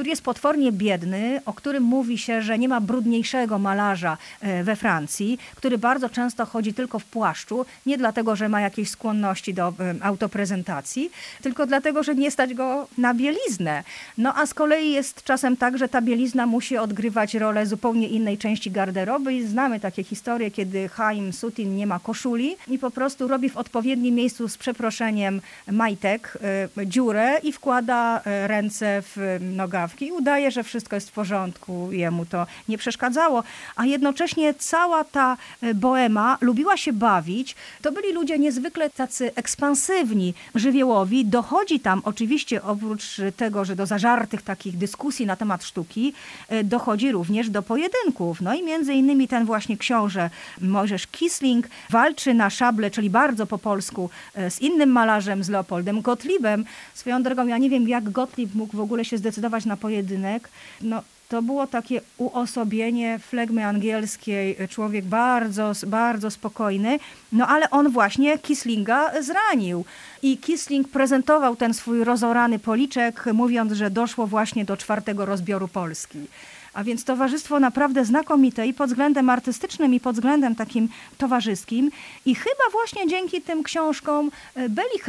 Speaker 3: Który jest potwornie biedny, o którym mówi się, że nie ma brudniejszego malarza e, we Francji, który bardzo często chodzi tylko w płaszczu, nie dlatego, że ma jakieś skłonności do e, autoprezentacji, tylko dlatego, że nie stać go na bieliznę. No a z kolei jest czasem tak, że ta bielizna musi odgrywać rolę zupełnie innej części garderoby znamy takie historie, kiedy Haim Sutin nie ma koszuli i po prostu robi w odpowiednim miejscu z przeproszeniem majtek e, dziurę i wkłada ręce w nogawki i udaje, że wszystko jest w porządku, jemu to nie przeszkadzało, a jednocześnie cała ta e, boema lubiła się bawić. To byli ludzie niezwykle tacy ekspansywni, żywiołowi. Dochodzi tam oczywiście oprócz tego, że do zażartych takich dyskusji na temat sztuki, e, dochodzi również do pojedynków. No i między innymi ten właśnie książę Mojżesz Kisling walczy na szable, czyli bardzo po polsku, e, z innym malarzem, z Leopoldem Gottliebem. Swoją drogą, ja nie wiem, jak Gottlieb mógł w ogóle się zdecydować na pojedynek. No, to było takie uosobienie flegmy angielskiej, człowiek bardzo, bardzo spokojny, no ale on właśnie Kislinga zranił. I Kisling prezentował ten swój rozorany policzek, mówiąc, że doszło właśnie do czwartego rozbioru Polski. A więc towarzystwo naprawdę znakomite i pod względem artystycznym, i pod względem takim towarzyskim. I chyba właśnie dzięki tym książkom e, Beli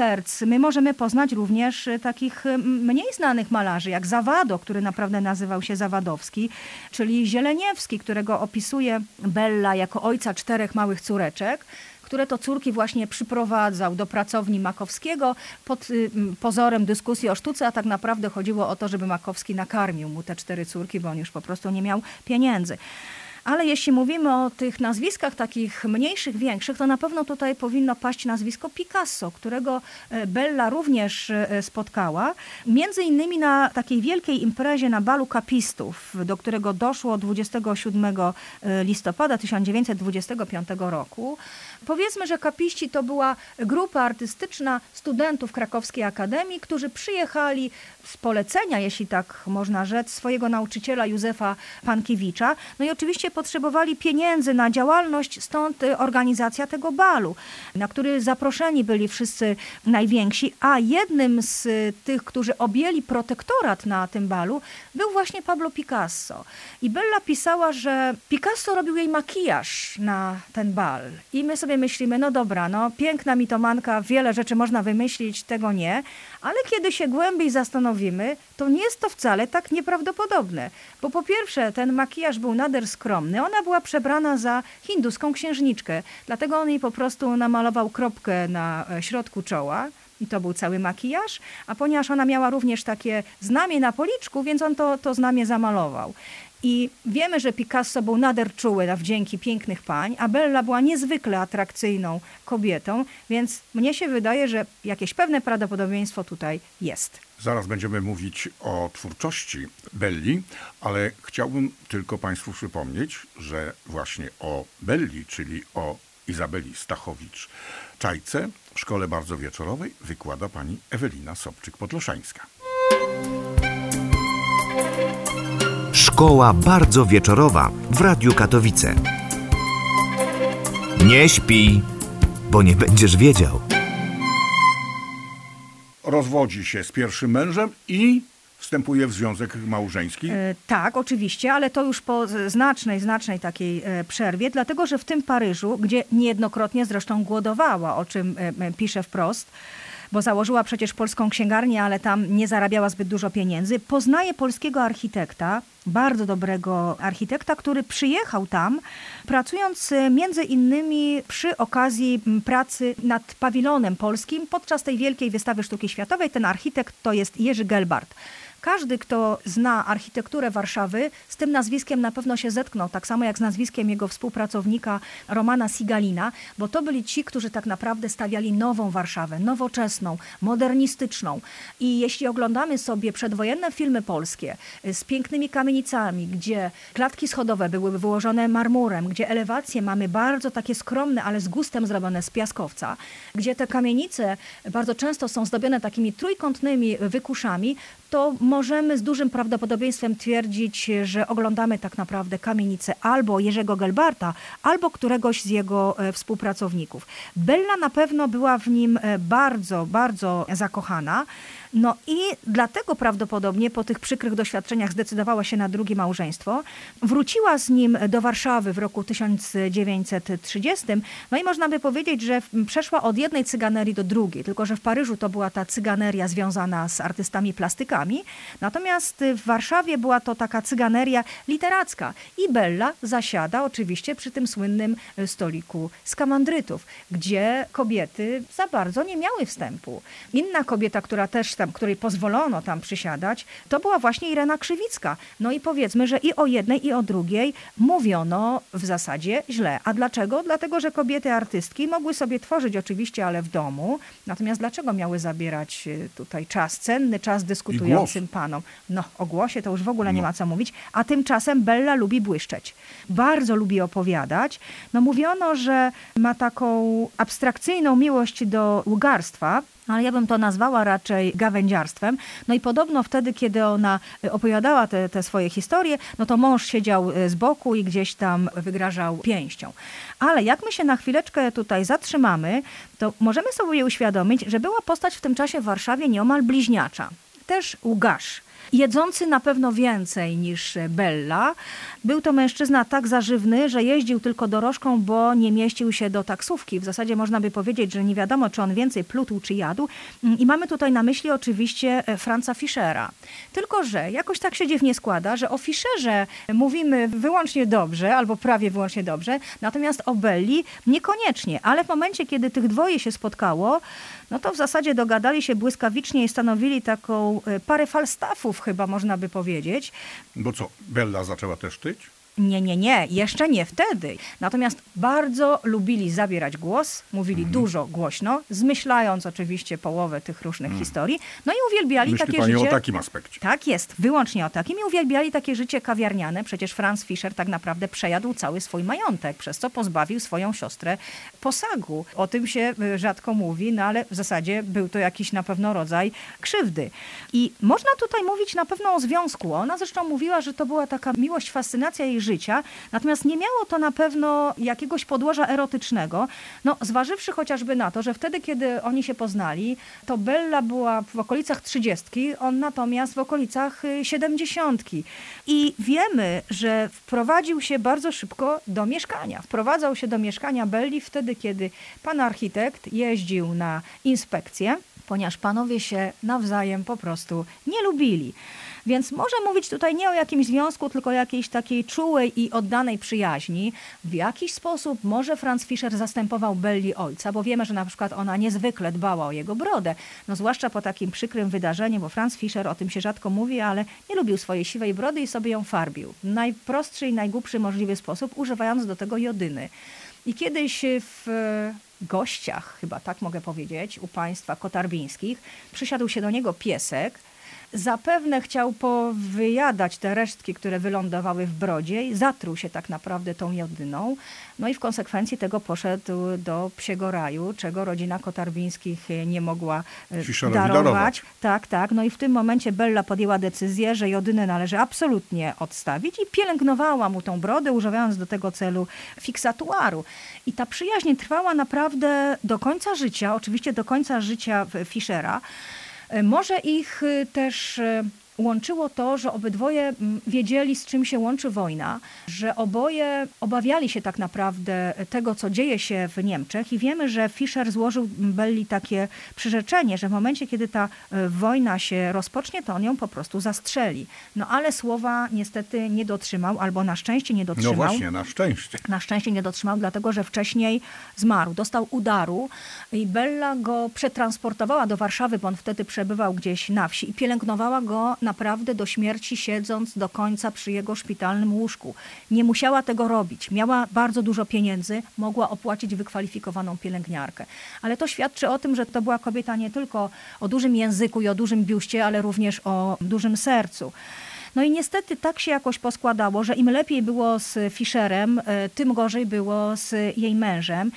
Speaker 3: my możemy poznać również e, takich mniej znanych malarzy, jak Zawado, który naprawdę nazywał się Zawadowski, czyli Zieleniewski, którego opisuje Bella jako ojca czterech małych córeczek które to córki właśnie przyprowadzał do pracowni Makowskiego pod y, pozorem dyskusji o sztuce, a tak naprawdę chodziło o to, żeby Makowski nakarmił mu te cztery córki, bo on już po prostu nie miał pieniędzy. Ale jeśli mówimy o tych nazwiskach takich mniejszych, większych, to na pewno tutaj powinno paść nazwisko Picasso, którego e, Bella również e, spotkała. Między innymi na takiej wielkiej imprezie na balu kapistów, do którego doszło 27 e, listopada 1925 roku. Powiedzmy, że kapiści to była grupa artystyczna studentów Krakowskiej Akademii, którzy przyjechali z polecenia, jeśli tak można rzec, swojego nauczyciela Józefa Pankiewicza. No i oczywiście potrzebowali pieniędzy na działalność, stąd organizacja tego balu, na który zaproszeni byli wszyscy najwięksi, a jednym z tych, którzy objęli protektorat na tym balu, był właśnie Pablo Picasso. I Bella pisała, że Picasso robił jej makijaż na ten bal. I my sobie myślimy, no dobra, no piękna mitomanka, wiele rzeczy można wymyślić, tego nie, ale kiedy się głębiej zastanowimy, to nie jest to wcale tak nieprawdopodobne. Bo po pierwsze, ten makijaż był nader skromny. Ona była przebrana za hinduską księżniczkę. Dlatego on jej po prostu namalował kropkę na e, środku czoła. I to był cały makijaż, a ponieważ ona miała również takie znamie na policzku, więc on to, to znamie zamalował. I wiemy, że Picasso był nader czuły na wdzięki pięknych pań, a Bella była niezwykle atrakcyjną kobietą, więc mnie się wydaje, że jakieś pewne prawdopodobieństwo tutaj jest.
Speaker 2: Zaraz będziemy mówić o twórczości Belli, ale chciałbym tylko Państwu przypomnieć, że właśnie o Belli, czyli o Izabeli Stachowicz-Czajce w szkole bardzo wieczorowej wykłada pani Ewelina Sobczyk-Podleszańska.
Speaker 1: Szkoła bardzo wieczorowa w Radiu Katowice. Nie śpi, bo nie będziesz wiedział.
Speaker 2: Rozwodzi się z pierwszym mężem i wstępuje w związek małżeński? E,
Speaker 3: tak, oczywiście, ale to już po znacznej, znacznej takiej e, przerwie, dlatego że w tym Paryżu, gdzie niejednokrotnie zresztą głodowała, o czym e, pisze wprost, bo założyła przecież polską księgarnię, ale tam nie zarabiała zbyt dużo pieniędzy. Poznaje polskiego architekta, bardzo dobrego architekta, który przyjechał tam, pracując e, między innymi przy okazji pracy nad pawilonem polskim podczas tej wielkiej wystawy sztuki światowej. Ten architekt to jest Jerzy Gelbart. Każdy, kto zna architekturę Warszawy, z tym nazwiskiem na pewno się zetknął, tak samo jak z nazwiskiem jego współpracownika Romana Sigalina, bo to byli ci, którzy tak naprawdę stawiali nową Warszawę, nowoczesną, modernistyczną. I jeśli oglądamy sobie przedwojenne filmy polskie y, z pięknymi kamienicami, gdzie klatki schodowe były wyłożone marmurem, gdzie elewacje mamy bardzo takie skromne, ale z gustem zrobione z piaskowca, gdzie te kamienice bardzo często są zdobione takimi trójkątnymi wykuszami, to możemy z dużym prawdopodobieństwem twierdzić, że oglądamy tak naprawdę kamienicę albo Jerzego Gelbarta, albo któregoś z jego e, współpracowników. Bella na pewno była w nim e, bardzo, bardzo zakochana. No i dlatego prawdopodobnie po tych przykrych doświadczeniach zdecydowała się na drugie małżeństwo. Wróciła z nim do Warszawy w roku 1930. No i można by powiedzieć, że przeszła od jednej cyganerii do drugiej, tylko że w Paryżu to była ta cyganeria związana z artystami plastykami, natomiast w Warszawie była to taka cyganeria literacka. I Bella zasiada oczywiście przy tym słynnym stoliku z kamandrytów, gdzie kobiety za bardzo nie miały wstępu. Inna kobieta, która też tam, której pozwolono tam przysiadać, to była właśnie Irena Krzywicka. No i powiedzmy, że i o jednej, i o drugiej mówiono w zasadzie źle. A dlaczego? Dlatego, że kobiety artystki mogły sobie tworzyć oczywiście, ale w domu. Natomiast dlaczego miały zabierać e, tutaj czas, cenny czas dyskutujący? pracującym panom. No, o głosie to już w ogóle nie ma co mówić. A tymczasem Bella lubi błyszczeć. Bardzo lubi opowiadać. No mówiono, że ma taką abstrakcyjną miłość do łgarstwa, ale ja bym to nazwała raczej gawędziarstwem. No i podobno wtedy, kiedy ona opowiadała te, te swoje historie, no to mąż siedział e, z boku i gdzieś tam wygrażał pięścią. Ale jak my się na chwileczkę tutaj zatrzymamy, to możemy sobie uświadomić, że była postać w tym czasie w Warszawie nieomal bliźniacza. Też Ługasz jedzący na pewno więcej niż Bella. Był to mężczyzna tak zażywny, że jeździł tylko dorożką, bo nie mieścił się do taksówki. W zasadzie można by powiedzieć, że nie wiadomo, czy on więcej plutł, czy jadł. I mamy tutaj na myśli oczywiście e, Franza Fischera. Tylko, że jakoś tak się dziwnie składa, że o Fischerze mówimy wyłącznie dobrze, albo prawie wyłącznie dobrze, natomiast o Belli niekoniecznie. Ale w momencie, kiedy tych dwoje się spotkało, no to w zasadzie dogadali się błyskawicznie i stanowili taką e, parę falstafów, chyba można by powiedzieć.
Speaker 2: Bo co, Bella zaczęła też tyć?
Speaker 3: Nie, nie, nie, jeszcze nie wtedy. Natomiast bardzo lubili zabierać głos, mówili mhm. dużo, głośno, zmyślając oczywiście połowę tych różnych mhm. historii. No i uwielbiali
Speaker 2: Myśli
Speaker 3: takie
Speaker 2: pani
Speaker 3: życie.
Speaker 2: o takim aspekcie.
Speaker 3: Tak jest, wyłącznie o takim. I uwielbiali takie życie kawiarniane. Przecież Franz Fischer tak naprawdę przejadł cały swój majątek, przez co pozbawił swoją siostrę posagu. O tym się y, rzadko mówi, no ale w zasadzie był to jakiś na pewno rodzaj krzywdy. I można tutaj mówić na pewno o związku. Ona zresztą mówiła, że to była taka miłość, fascynacja jej życia, natomiast nie miało to na pewno jakiegoś podłoża erotycznego. No, zważywszy chociażby na to, że wtedy, kiedy oni się poznali, to Bella była w okolicach trzydziestki, on natomiast w okolicach y, siedemdziesiątki. I wiemy, że wprowadził się bardzo szybko do mieszkania. Wprowadzał się do mieszkania Belli wtedy, kiedy pan architekt jeździł na inspekcję, ponieważ panowie się nawzajem po prostu nie lubili. Więc może mówić tutaj nie o jakimś związku, tylko o jakiejś takiej czułej i oddanej przyjaźni. W jakiś sposób może Franz Fischer zastępował Belli ojca, bo wiemy, że na przykład ona niezwykle dbała o jego brodę. No zwłaszcza po takim przykrym wydarzeniu, bo Franz Fischer, o tym się rzadko mówi, ale nie lubił swojej siwej brody i sobie ją farbił. Najprostszy i najgłupszy możliwy sposób, używając do tego jodyny. I kiedyś w gościach, chyba tak mogę powiedzieć, u państwa kotarbińskich, przysiadł się do niego piesek, Zapewne chciał powyjadać te resztki, które wylądowały w brodzie i zatruł się tak naprawdę tą jodyną. No i w konsekwencji tego poszedł do psiego raju, czego rodzina Kotarbińskich nie mogła e, darować. darować. Tak, tak. No i w tym momencie Bella podjęła decyzję, że jodynę należy absolutnie odstawić i pielęgnowała mu tą brodę, używając do tego celu fiksatuaru. I ta przyjaźń trwała naprawdę do końca życia, oczywiście do końca życia Fischera. E, może ich e, też e, łączyło to, że obydwoje mm, wiedzieli, z czym się łączy wojna, że oboje obawiali się tak naprawdę tego, co dzieje się w Niemczech i wiemy, że Fischer złożył Belli takie przyrzeczenie, że w momencie, kiedy ta wojna się rozpocznie, to on ją po prostu zastrzeli. No ale słowa niestety nie dotrzymał, albo na szczęście nie dotrzymał.
Speaker 2: No właśnie, na szczęście.
Speaker 3: Na szczęście nie dotrzymał, dlatego że wcześniej zmarł. Dostał udaru i Bella go przetransportowała do Warszawy, bo on wtedy przebywał gdzieś na wsi i pielęgnowała go naprawdę do śmierci, siedząc do końca przy jego szpitalnym łóżku. Nie musiała tego robić. Miała bardzo dużo pieniędzy, mogła opłacić wykwalifikowaną pielęgniarkę. Ale to świadczy o tym, że to była kobieta nie tylko o dużym języku i o dużym biuście, ale również o dużym sercu. No i niestety tak się jakoś poskładało, że im lepiej było z Fischerem, e, tym gorzej było z jej mężem.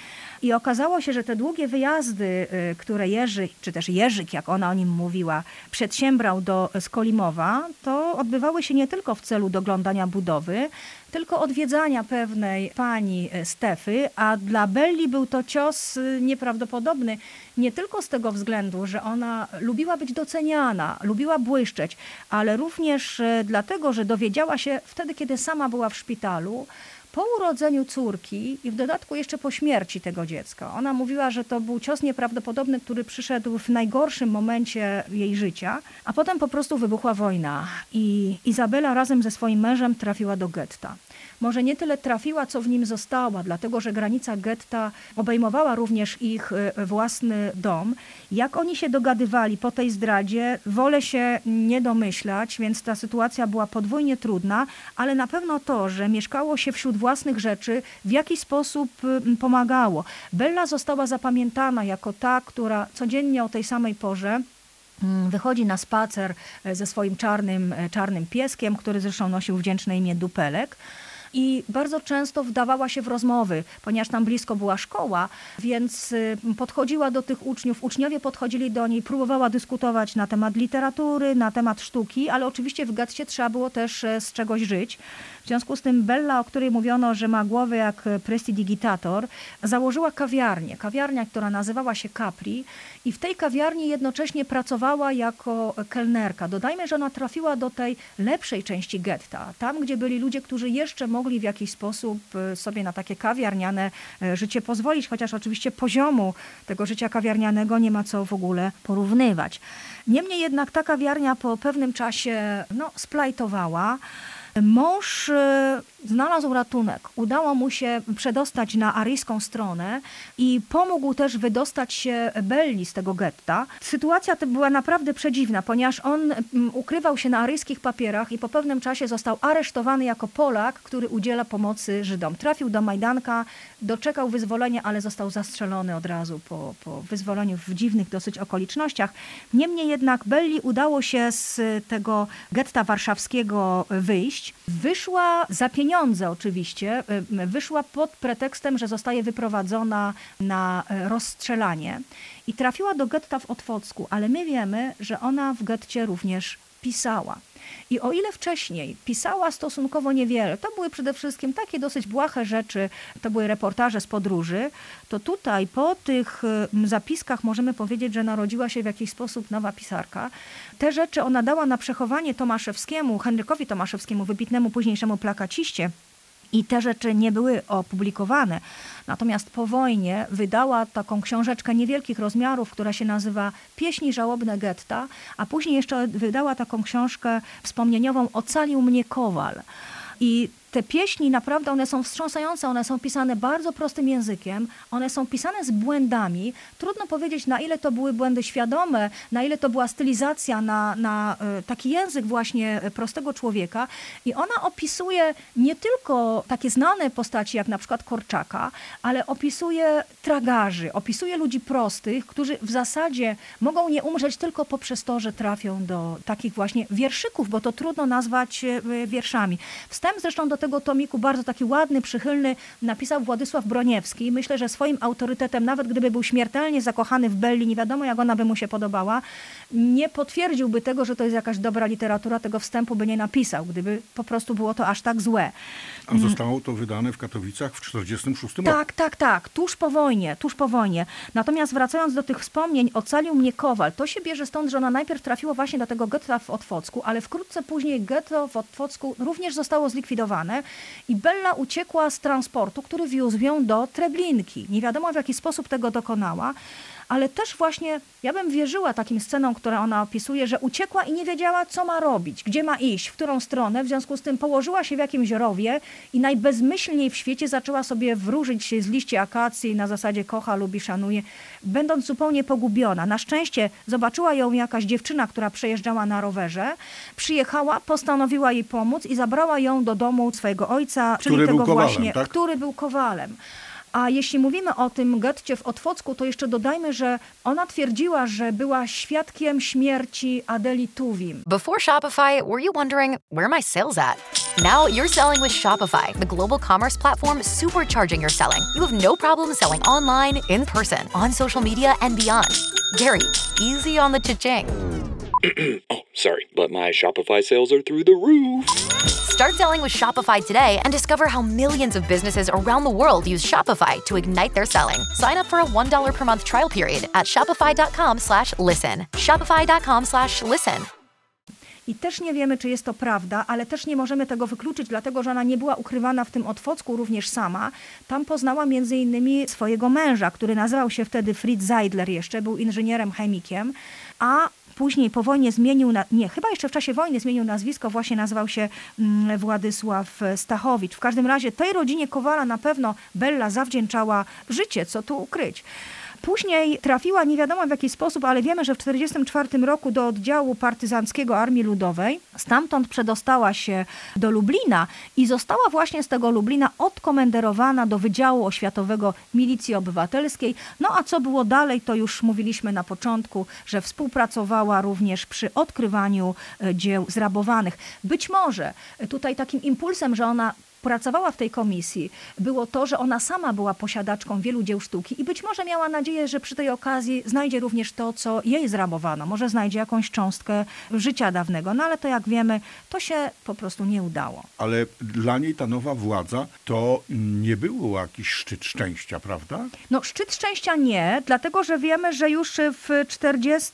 Speaker 3: I okazało się, że te długie wyjazdy, y, które Jerzy, czy też Jerzyk, jak ona o nim mówiła, przedsiębrał do Skolimowa, to odbywały się nie tylko w celu doglądania budowy, tylko odwiedzania pewnej pani y, Stefy, a dla Belli był to cios y, nieprawdopodobny, nie tylko z tego względu, że ona lubiła być doceniana, lubiła błyszczeć, ale również dlatego, że dowiedziała się wtedy, kiedy sama była w szpitalu, po urodzeniu córki i w dodatku jeszcze po śmierci tego dziecka. Ona mówiła, że to był cios nieprawdopodobny, który przyszedł w najgorszym momencie jej życia, a potem po prostu wybuchła wojna i Izabela razem ze swoim mężem trafiła do getta może nie tyle trafiła, co w nim została, dlatego że granica getta obejmowała również ich e, własny dom. Jak oni się dogadywali po tej zdradzie, wolę się nie domyślać, więc ta sytuacja była podwójnie trudna, ale na pewno to, że mieszkało się wśród własnych rzeczy, w jakiś sposób pomagało. Bella została zapamiętana jako ta, która codziennie o tej samej porze mm, wychodzi na spacer e, ze swoim czarnym, e, czarnym pieskiem, który zresztą nosił wdzięczne imię Dupelek i bardzo często wdawała się w rozmowy, ponieważ tam blisko była szkoła, więc y, podchodziła do tych uczniów, uczniowie podchodzili do niej, próbowała dyskutować na temat literatury, na temat sztuki, ale oczywiście w getcie trzeba było też e, z czegoś żyć. W związku z tym Bella, o której mówiono, że ma głowę jak prestidigitator, założyła kawiarnię. Kawiarnia, która nazywała się Capri i w tej kawiarni jednocześnie pracowała jako kelnerka. Dodajmy, że ona trafiła do tej lepszej części getta, tam gdzie byli ludzie, którzy jeszcze mogli w jakiś sposób e, sobie na takie kawiarniane e, życie pozwolić, chociaż oczywiście poziomu tego życia kawiarnianego nie ma co w ogóle porównywać. Niemniej jednak ta kawiarnia po pewnym czasie no, splajtowała. Mąż e, znalazł ratunek. Udało mu się przedostać na aryjską stronę i pomógł też wydostać się Belli z tego getta. Sytuacja ta była naprawdę przedziwna, ponieważ on mm, ukrywał się na aryjskich papierach i po pewnym czasie został aresztowany jako Polak, który udziela pomocy Żydom. Trafił do Majdanka, doczekał wyzwolenia, ale został zastrzelony od razu po, po wyzwoleniu w dziwnych dosyć okolicznościach. Niemniej jednak Belli udało się z tego getta warszawskiego wyjść. Wyszła za pieniądze oczywiście, y, wyszła pod pretekstem, że zostaje wyprowadzona na y, rozstrzelanie i trafiła do getta w Otwocku, ale my wiemy, że ona w getcie również pisała. I o ile wcześniej pisała stosunkowo niewiele, to były przede wszystkim takie dosyć błahe rzeczy, to były reportaże z podróży, to tutaj po tych zapiskach możemy powiedzieć, że narodziła się w jakiś sposób nowa pisarka. Te rzeczy ona dała na przechowanie Tomaszewskiemu, Henrykowi Tomaszewskiemu, wybitnemu późniejszemu plakaciście, i te rzeczy nie były opublikowane. Natomiast po wojnie wydała taką książeczkę niewielkich rozmiarów, która się nazywa Pieśni żałobne getta, a później jeszcze wydała taką książkę wspomnieniową Ocalił mnie Kowal. I te pieśni naprawdę one są wstrząsające, one są pisane bardzo prostym językiem, one są pisane z błędami. Trudno powiedzieć, na ile to były błędy świadome, na ile to była stylizacja na, na e, taki język właśnie prostego człowieka. I ona opisuje nie tylko takie znane postaci, jak na przykład Korczaka, ale opisuje tragarzy, opisuje ludzi prostych, którzy w zasadzie mogą nie umrzeć tylko poprzez to, że trafią do takich właśnie wierszyków, bo to trudno nazwać e, wierszami. Wstęp zresztą do tego tomiku bardzo taki ładny, przychylny napisał Władysław Broniewski. Myślę, że swoim autorytetem, nawet gdyby był śmiertelnie zakochany w Belli, nie wiadomo jak ona by mu się podobała, nie potwierdziłby tego, że to jest jakaś dobra literatura, tego wstępu by nie napisał, gdyby po prostu było to aż tak złe.
Speaker 2: A zostało to wydane w Katowicach w 1946 roku.
Speaker 3: Tak, tak, tak, tuż po wojnie, tuż po wojnie. Natomiast wracając do tych wspomnień, ocalił mnie Kowal. To się bierze stąd, że ona najpierw trafiła właśnie do tego getta w Otwocku, ale wkrótce później getto w Otwocku również zostało zlikwidowane i Bella uciekła z transportu, który wiózł ją do Treblinki. Nie wiadomo w jaki sposób tego dokonała ale też właśnie ja bym wierzyła takim scenom, które ona opisuje, że uciekła i nie wiedziała, co ma robić, gdzie ma iść, w którą stronę. W związku z tym położyła się w jakimś rowie i najbezmyślniej w świecie zaczęła sobie wróżyć się z liści akacji na zasadzie kocha, lubi, szanuje, będąc zupełnie pogubiona. Na szczęście zobaczyła ją jakaś dziewczyna, która przejeżdżała na rowerze, przyjechała, postanowiła jej pomóc i zabrała ją do domu swojego ojca,
Speaker 2: który
Speaker 3: czyli tego
Speaker 2: kowalem,
Speaker 3: właśnie,
Speaker 2: tak?
Speaker 3: który był kowalem. A jeśli mówimy o tym getcie w Otwocku, to jeszcze dodajmy, że ona twierdziła, że była świadkiem śmierci Adeli Tuwim.
Speaker 5: Before Shopify, were you wondering where my sales at? Now you're selling with Shopify, the global commerce platform supercharging your selling. You have no problem selling online, in person, on social media, and beyond. Gary, easy on the cha-ching.
Speaker 6: oh, sorry, but my Shopify sales are through the roof.
Speaker 5: Start selling with Shopify today and discover how millions of businesses around the world use Shopify to ignite their selling. Sign up for a $1 per month trial period at shopify.com slash listen. Shopify.com slash listen.
Speaker 3: I też nie wiemy, czy jest to prawda, ale też nie możemy tego wykluczyć, dlatego że ona nie była ukrywana w tym Otwocku również sama. Tam poznała między innymi swojego męża, który nazywał się wtedy Fritz Zeidler jeszcze, był inżynierem chemikiem, a Później po wojnie zmienił, na, nie, chyba jeszcze w czasie wojny zmienił nazwisko, właśnie nazywał się mm, Władysław Stachowicz. W każdym razie tej rodzinie Kowala na pewno Bella zawdzięczała życie, co tu ukryć. Później trafiła nie wiadomo w jaki sposób, ale wiemy, że w 1944 roku do oddziału partyzanckiego Armii Ludowej. Stamtąd przedostała się do Lublina i została właśnie z tego Lublina odkomenderowana do Wydziału Oświatowego Milicji Obywatelskiej. No a co było dalej, to już mówiliśmy na początku, że współpracowała również przy odkrywaniu e, dzieł zrabowanych. Być może tutaj takim impulsem, że ona pracowała w tej komisji, było to, że ona sama była posiadaczką wielu dzieł sztuki i być może miała nadzieję, że przy tej okazji znajdzie również to, co jej zrabowano. Może znajdzie jakąś cząstkę życia dawnego. No ale to jak wiemy, to się po prostu nie udało.
Speaker 2: Ale dla niej ta nowa władza to nie było jakiś szczyt szczęścia, prawda?
Speaker 3: No szczyt szczęścia nie, dlatego że wiemy, że już w 40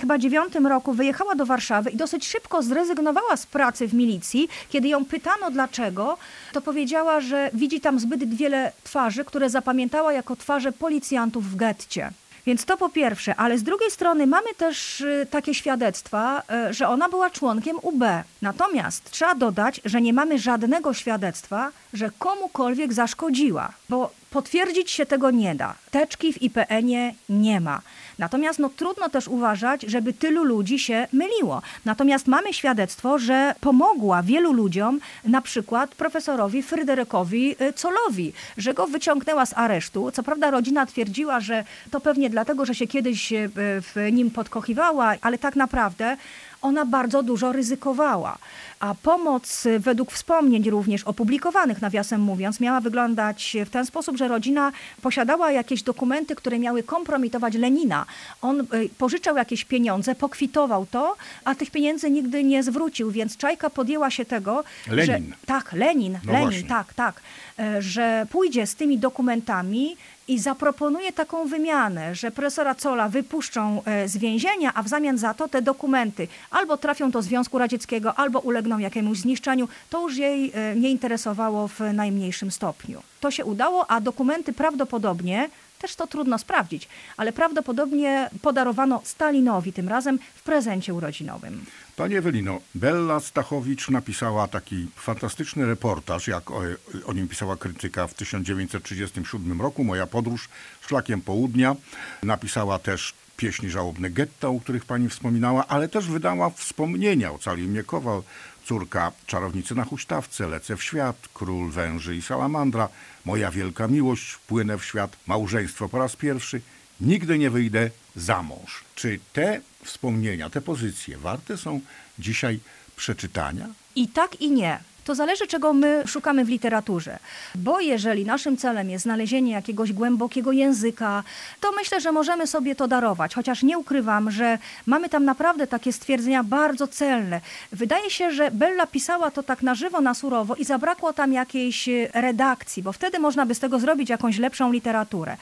Speaker 3: chyba 9 roku wyjechała do Warszawy i dosyć szybko zrezygnowała z pracy w milicji. Kiedy ją pytano dlaczego, to powiedziała, że widzi tam zbyt wiele twarzy, które zapamiętała jako twarze policjantów w getcie. Więc to po pierwsze, ale z drugiej strony mamy też y, takie świadectwa, y, że ona była członkiem UB. Natomiast trzeba dodać, że nie mamy żadnego świadectwa, że komukolwiek zaszkodziła, bo potwierdzić się tego nie da. Teczki w IPN-ie nie ma. Natomiast no, trudno też uważać, żeby tylu ludzi się myliło. Natomiast mamy świadectwo, że pomogła wielu ludziom, na przykład profesorowi Fryderykowi y, Colowi, że go wyciągnęła z aresztu. Co prawda rodzina twierdziła, że to pewnie dlatego, że się kiedyś y, w nim podkochiwała, ale tak naprawdę ona bardzo dużo ryzykowała. A pomoc y, według wspomnień również opublikowanych, nawiasem mówiąc, miała wyglądać w ten sposób, że rodzina posiadała jakieś dokumenty, które miały kompromitować Lenina. On y, pożyczał jakieś pieniądze, pokwitował to, a tych pieniędzy nigdy nie zwrócił, więc Czajka podjęła się tego,
Speaker 2: Lenin.
Speaker 3: że tak, Lenin,
Speaker 2: No
Speaker 3: Lenin,
Speaker 2: właśnie.
Speaker 3: tak, tak, e, że pójdzie z tymi dokumentami i zaproponuje taką wymianę, że profesora Cola wypuszczą e, z więzienia, a w zamian za to te dokumenty albo trafią do Związku Radzieckiego, albo ulegną jakiemuś zniszczeniu. To już jej e, nie interesowało w najmniejszym stopniu. To się udało, a dokumenty prawdopodobnie, też to trudno sprawdzić, ale prawdopodobnie podarowano Stalinowi tym razem w prezencie urodzinowym.
Speaker 2: Pani Ewelino, Bella Stachowicz napisała taki fantastyczny reportaż, jak o, o nim pisała krytyka w 1937 roku, Moja podróż szlakiem południa. Napisała też pieśni żałobne getta, o których pani wspominała, ale też wydała wspomnienia. Ocalił mnie Kowal, córka czarownicy na huśtawce, lecę w świat, król węży i salamandra, moja wielka miłość, płynę w świat, małżeństwo po raz pierwszy, nigdy nie wyjdę za mąż. Czy te wspomnienia, te pozycje warte są dzisiaj przeczytania?
Speaker 3: I tak i nie. To zależy, czego my szukamy w literaturze. Bo jeżeli naszym celem jest znalezienie jakiegoś głębokiego języka, to myślę, że możemy sobie to darować. Chociaż nie ukrywam, że mamy tam naprawdę takie stwierdzenia bardzo celne. Wydaje się, że Bella pisała to tak na żywo, na surowo i zabrakło tam jakiejś redakcji, bo wtedy można by z tego zrobić jakąś lepszą literaturę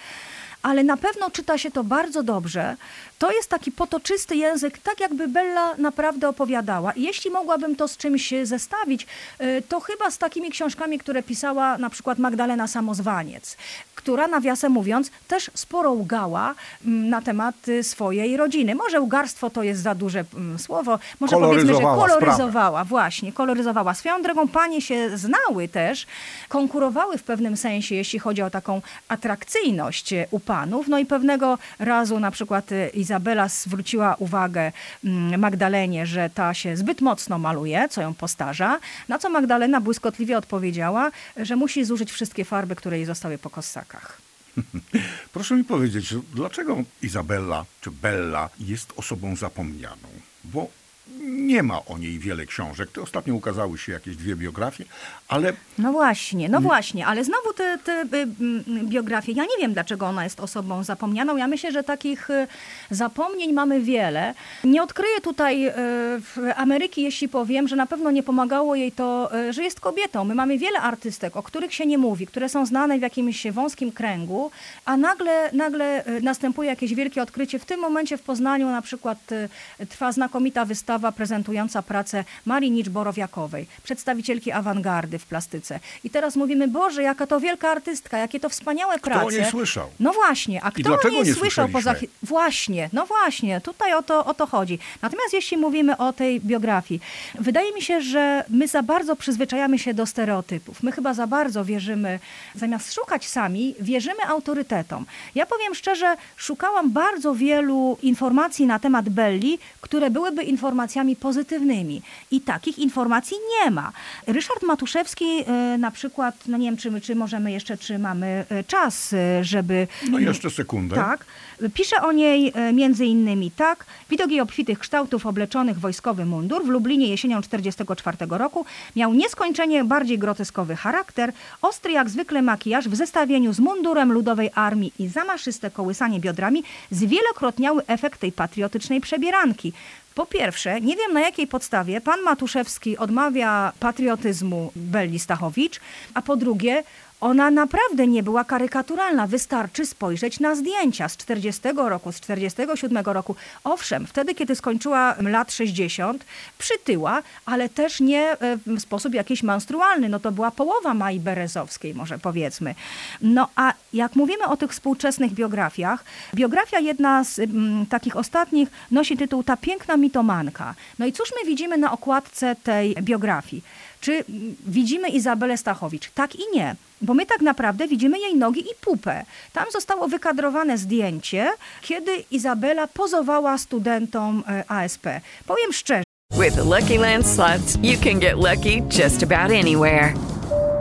Speaker 3: ale na pewno czyta się to bardzo dobrze. To jest taki potoczysty język, tak jakby Bella naprawdę opowiadała. Jeśli mogłabym to z czymś zestawić, y, to chyba z takimi książkami, które pisała na przykład Magdalena Samozwaniec, która nawiasem mówiąc też sporo łgała mm, na temat y, swojej rodziny. Może ugarstwo to jest za duże mm, słowo, może powiedzmy, że
Speaker 2: Koloryzowała sprawę.
Speaker 3: właśnie, koloryzowała. Swoją drogą panie się znały też, konkurowały w pewnym sensie, jeśli chodzi o taką atrakcyjność e, u panów. No i pewnego razu na przykład e, Izabela zwróciła uwagę mm, Magdalenie, że ta się zbyt mocno maluje, co ją postarza, na co Magdalena błyskotliwie odpowiedziała, że musi zużyć wszystkie farby, które jej zostały po kossakach.
Speaker 2: Proszę mi powiedzieć, dlaczego Izabella czy Bella jest osobą zapomnianą? Bo nie ma o niej wiele książek. Te ostatnio ukazały się jakieś dwie biografie, ale
Speaker 3: No właśnie, no właśnie, ale znowu te, te y, mm, biografie, ja nie wiem, dlaczego ona jest osobą zapomnianą. Ja myślę, że takich y, zapomnień mamy wiele. Nie odkryję tutaj y, w Ameryki, jeśli powiem, że na pewno nie pomagało jej to, że jest kobietą. My mamy wiele artystek, o których się nie mówi, które są znane w jakimś wąskim kręgu, a nagle, nagle następuje jakieś wielkie odkrycie. W tym momencie w Poznaniu na przykład trwa znakomita wystawa prezentująca pracę Marii Nicz-Borowiakowej, przedstawicielki awangardy w plastyce. I teraz mówimy, Boże, jaka to wielka artystka, jakie to wspaniałe prace.
Speaker 2: o niej słyszał?
Speaker 3: No właśnie, a kto niej
Speaker 2: nie
Speaker 3: słyszał poza... Właśnie, no właśnie, tutaj o to, o to chodzi. Natomiast jeśli mówimy o tej biografii, wydaje mi się, że my za bardzo przyzwyczajamy się do stereotypów. My chyba za bardzo wierzymy, zamiast szukać sami, wierzymy autorytetom. Ja powiem szczerze, szukałam bardzo wielu informacji na temat Belli, które byłyby informacjami pozytywnymi. I takich informacji nie ma. Ryszard Matuszewski e, na przykład, no nie wiem, czy, czy możemy jeszcze, czy mamy e, czas, e, żeby...
Speaker 2: No jeszcze sekundę.
Speaker 3: Tak. Pisze o niej między innymi tak. Widok jej obfitych kształtów obleczonych wojskowy mundur w Lublinie jesienią 1944 roku miał nieskończenie bardziej groteskowy charakter, ostry jak zwykle makijaż w zestawieniu z mundurem ludowej armii i zamaszyste kołysanie biodrami zwielokrotniały efekt tej patriotycznej przebieranki. Po pierwsze, nie wiem na jakiej podstawie pan Matuszewski odmawia patriotyzmu Belli Stachowicz, a po drugie, ona naprawdę nie była karykaturalna. Wystarczy spojrzeć na zdjęcia z 40 roku, z 47 roku. Owszem, wtedy, kiedy skończyła lat 60, przytyła, ale też nie e, w sposób jakiś menstrualny. No to była połowa Mai Berezowskiej, może powiedzmy. No a jak mówimy o tych współczesnych biografiach, biografia jedna z mm, takich ostatnich nosi tytuł Ta piękna mitomanka. No i cóż my widzimy na okładce tej biografii? Czy widzimy Izabelę Stachowicz? Tak i nie. Bo my tak naprawdę widzimy jej nogi i pupę. Tam zostało wykadrowane zdjęcie, kiedy Izabela pozowała studentom e, ASP. Powiem szczerze,
Speaker 7: With the Lucky Land slots, you can get lucky just about anywhere.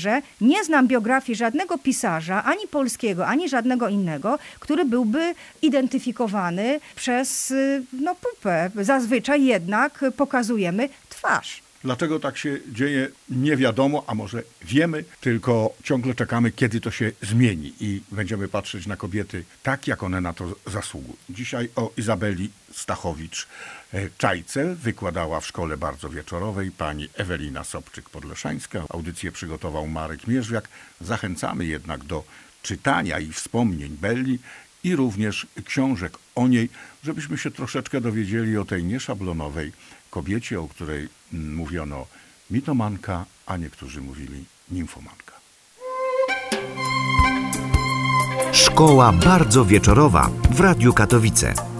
Speaker 3: Że nie znam biografii żadnego pisarza, ani polskiego, ani żadnego innego, który byłby identyfikowany przez y, no, pupę. Zazwyczaj jednak pokazujemy twarz.
Speaker 2: Dlaczego tak się dzieje, nie wiadomo, a może wiemy, tylko ciągle czekamy, kiedy to się zmieni i będziemy patrzeć na kobiety tak, jak one na to zasługują. Dzisiaj o Izabeli Stachowicz Czajce wykładała w szkole bardzo wieczorowej pani Ewelina Sobczyk-Podleszańska. Audycję przygotował Marek Mierzwiak. Zachęcamy jednak do czytania i wspomnień Belli i również książek o niej, żebyśmy się troszeczkę dowiedzieli o tej nieszablonowej kobiecie, o której mówiono mitomanka, a niektórzy mówili nimfomanka.
Speaker 1: Szkoła bardzo wieczorowa w Radiu Katowice.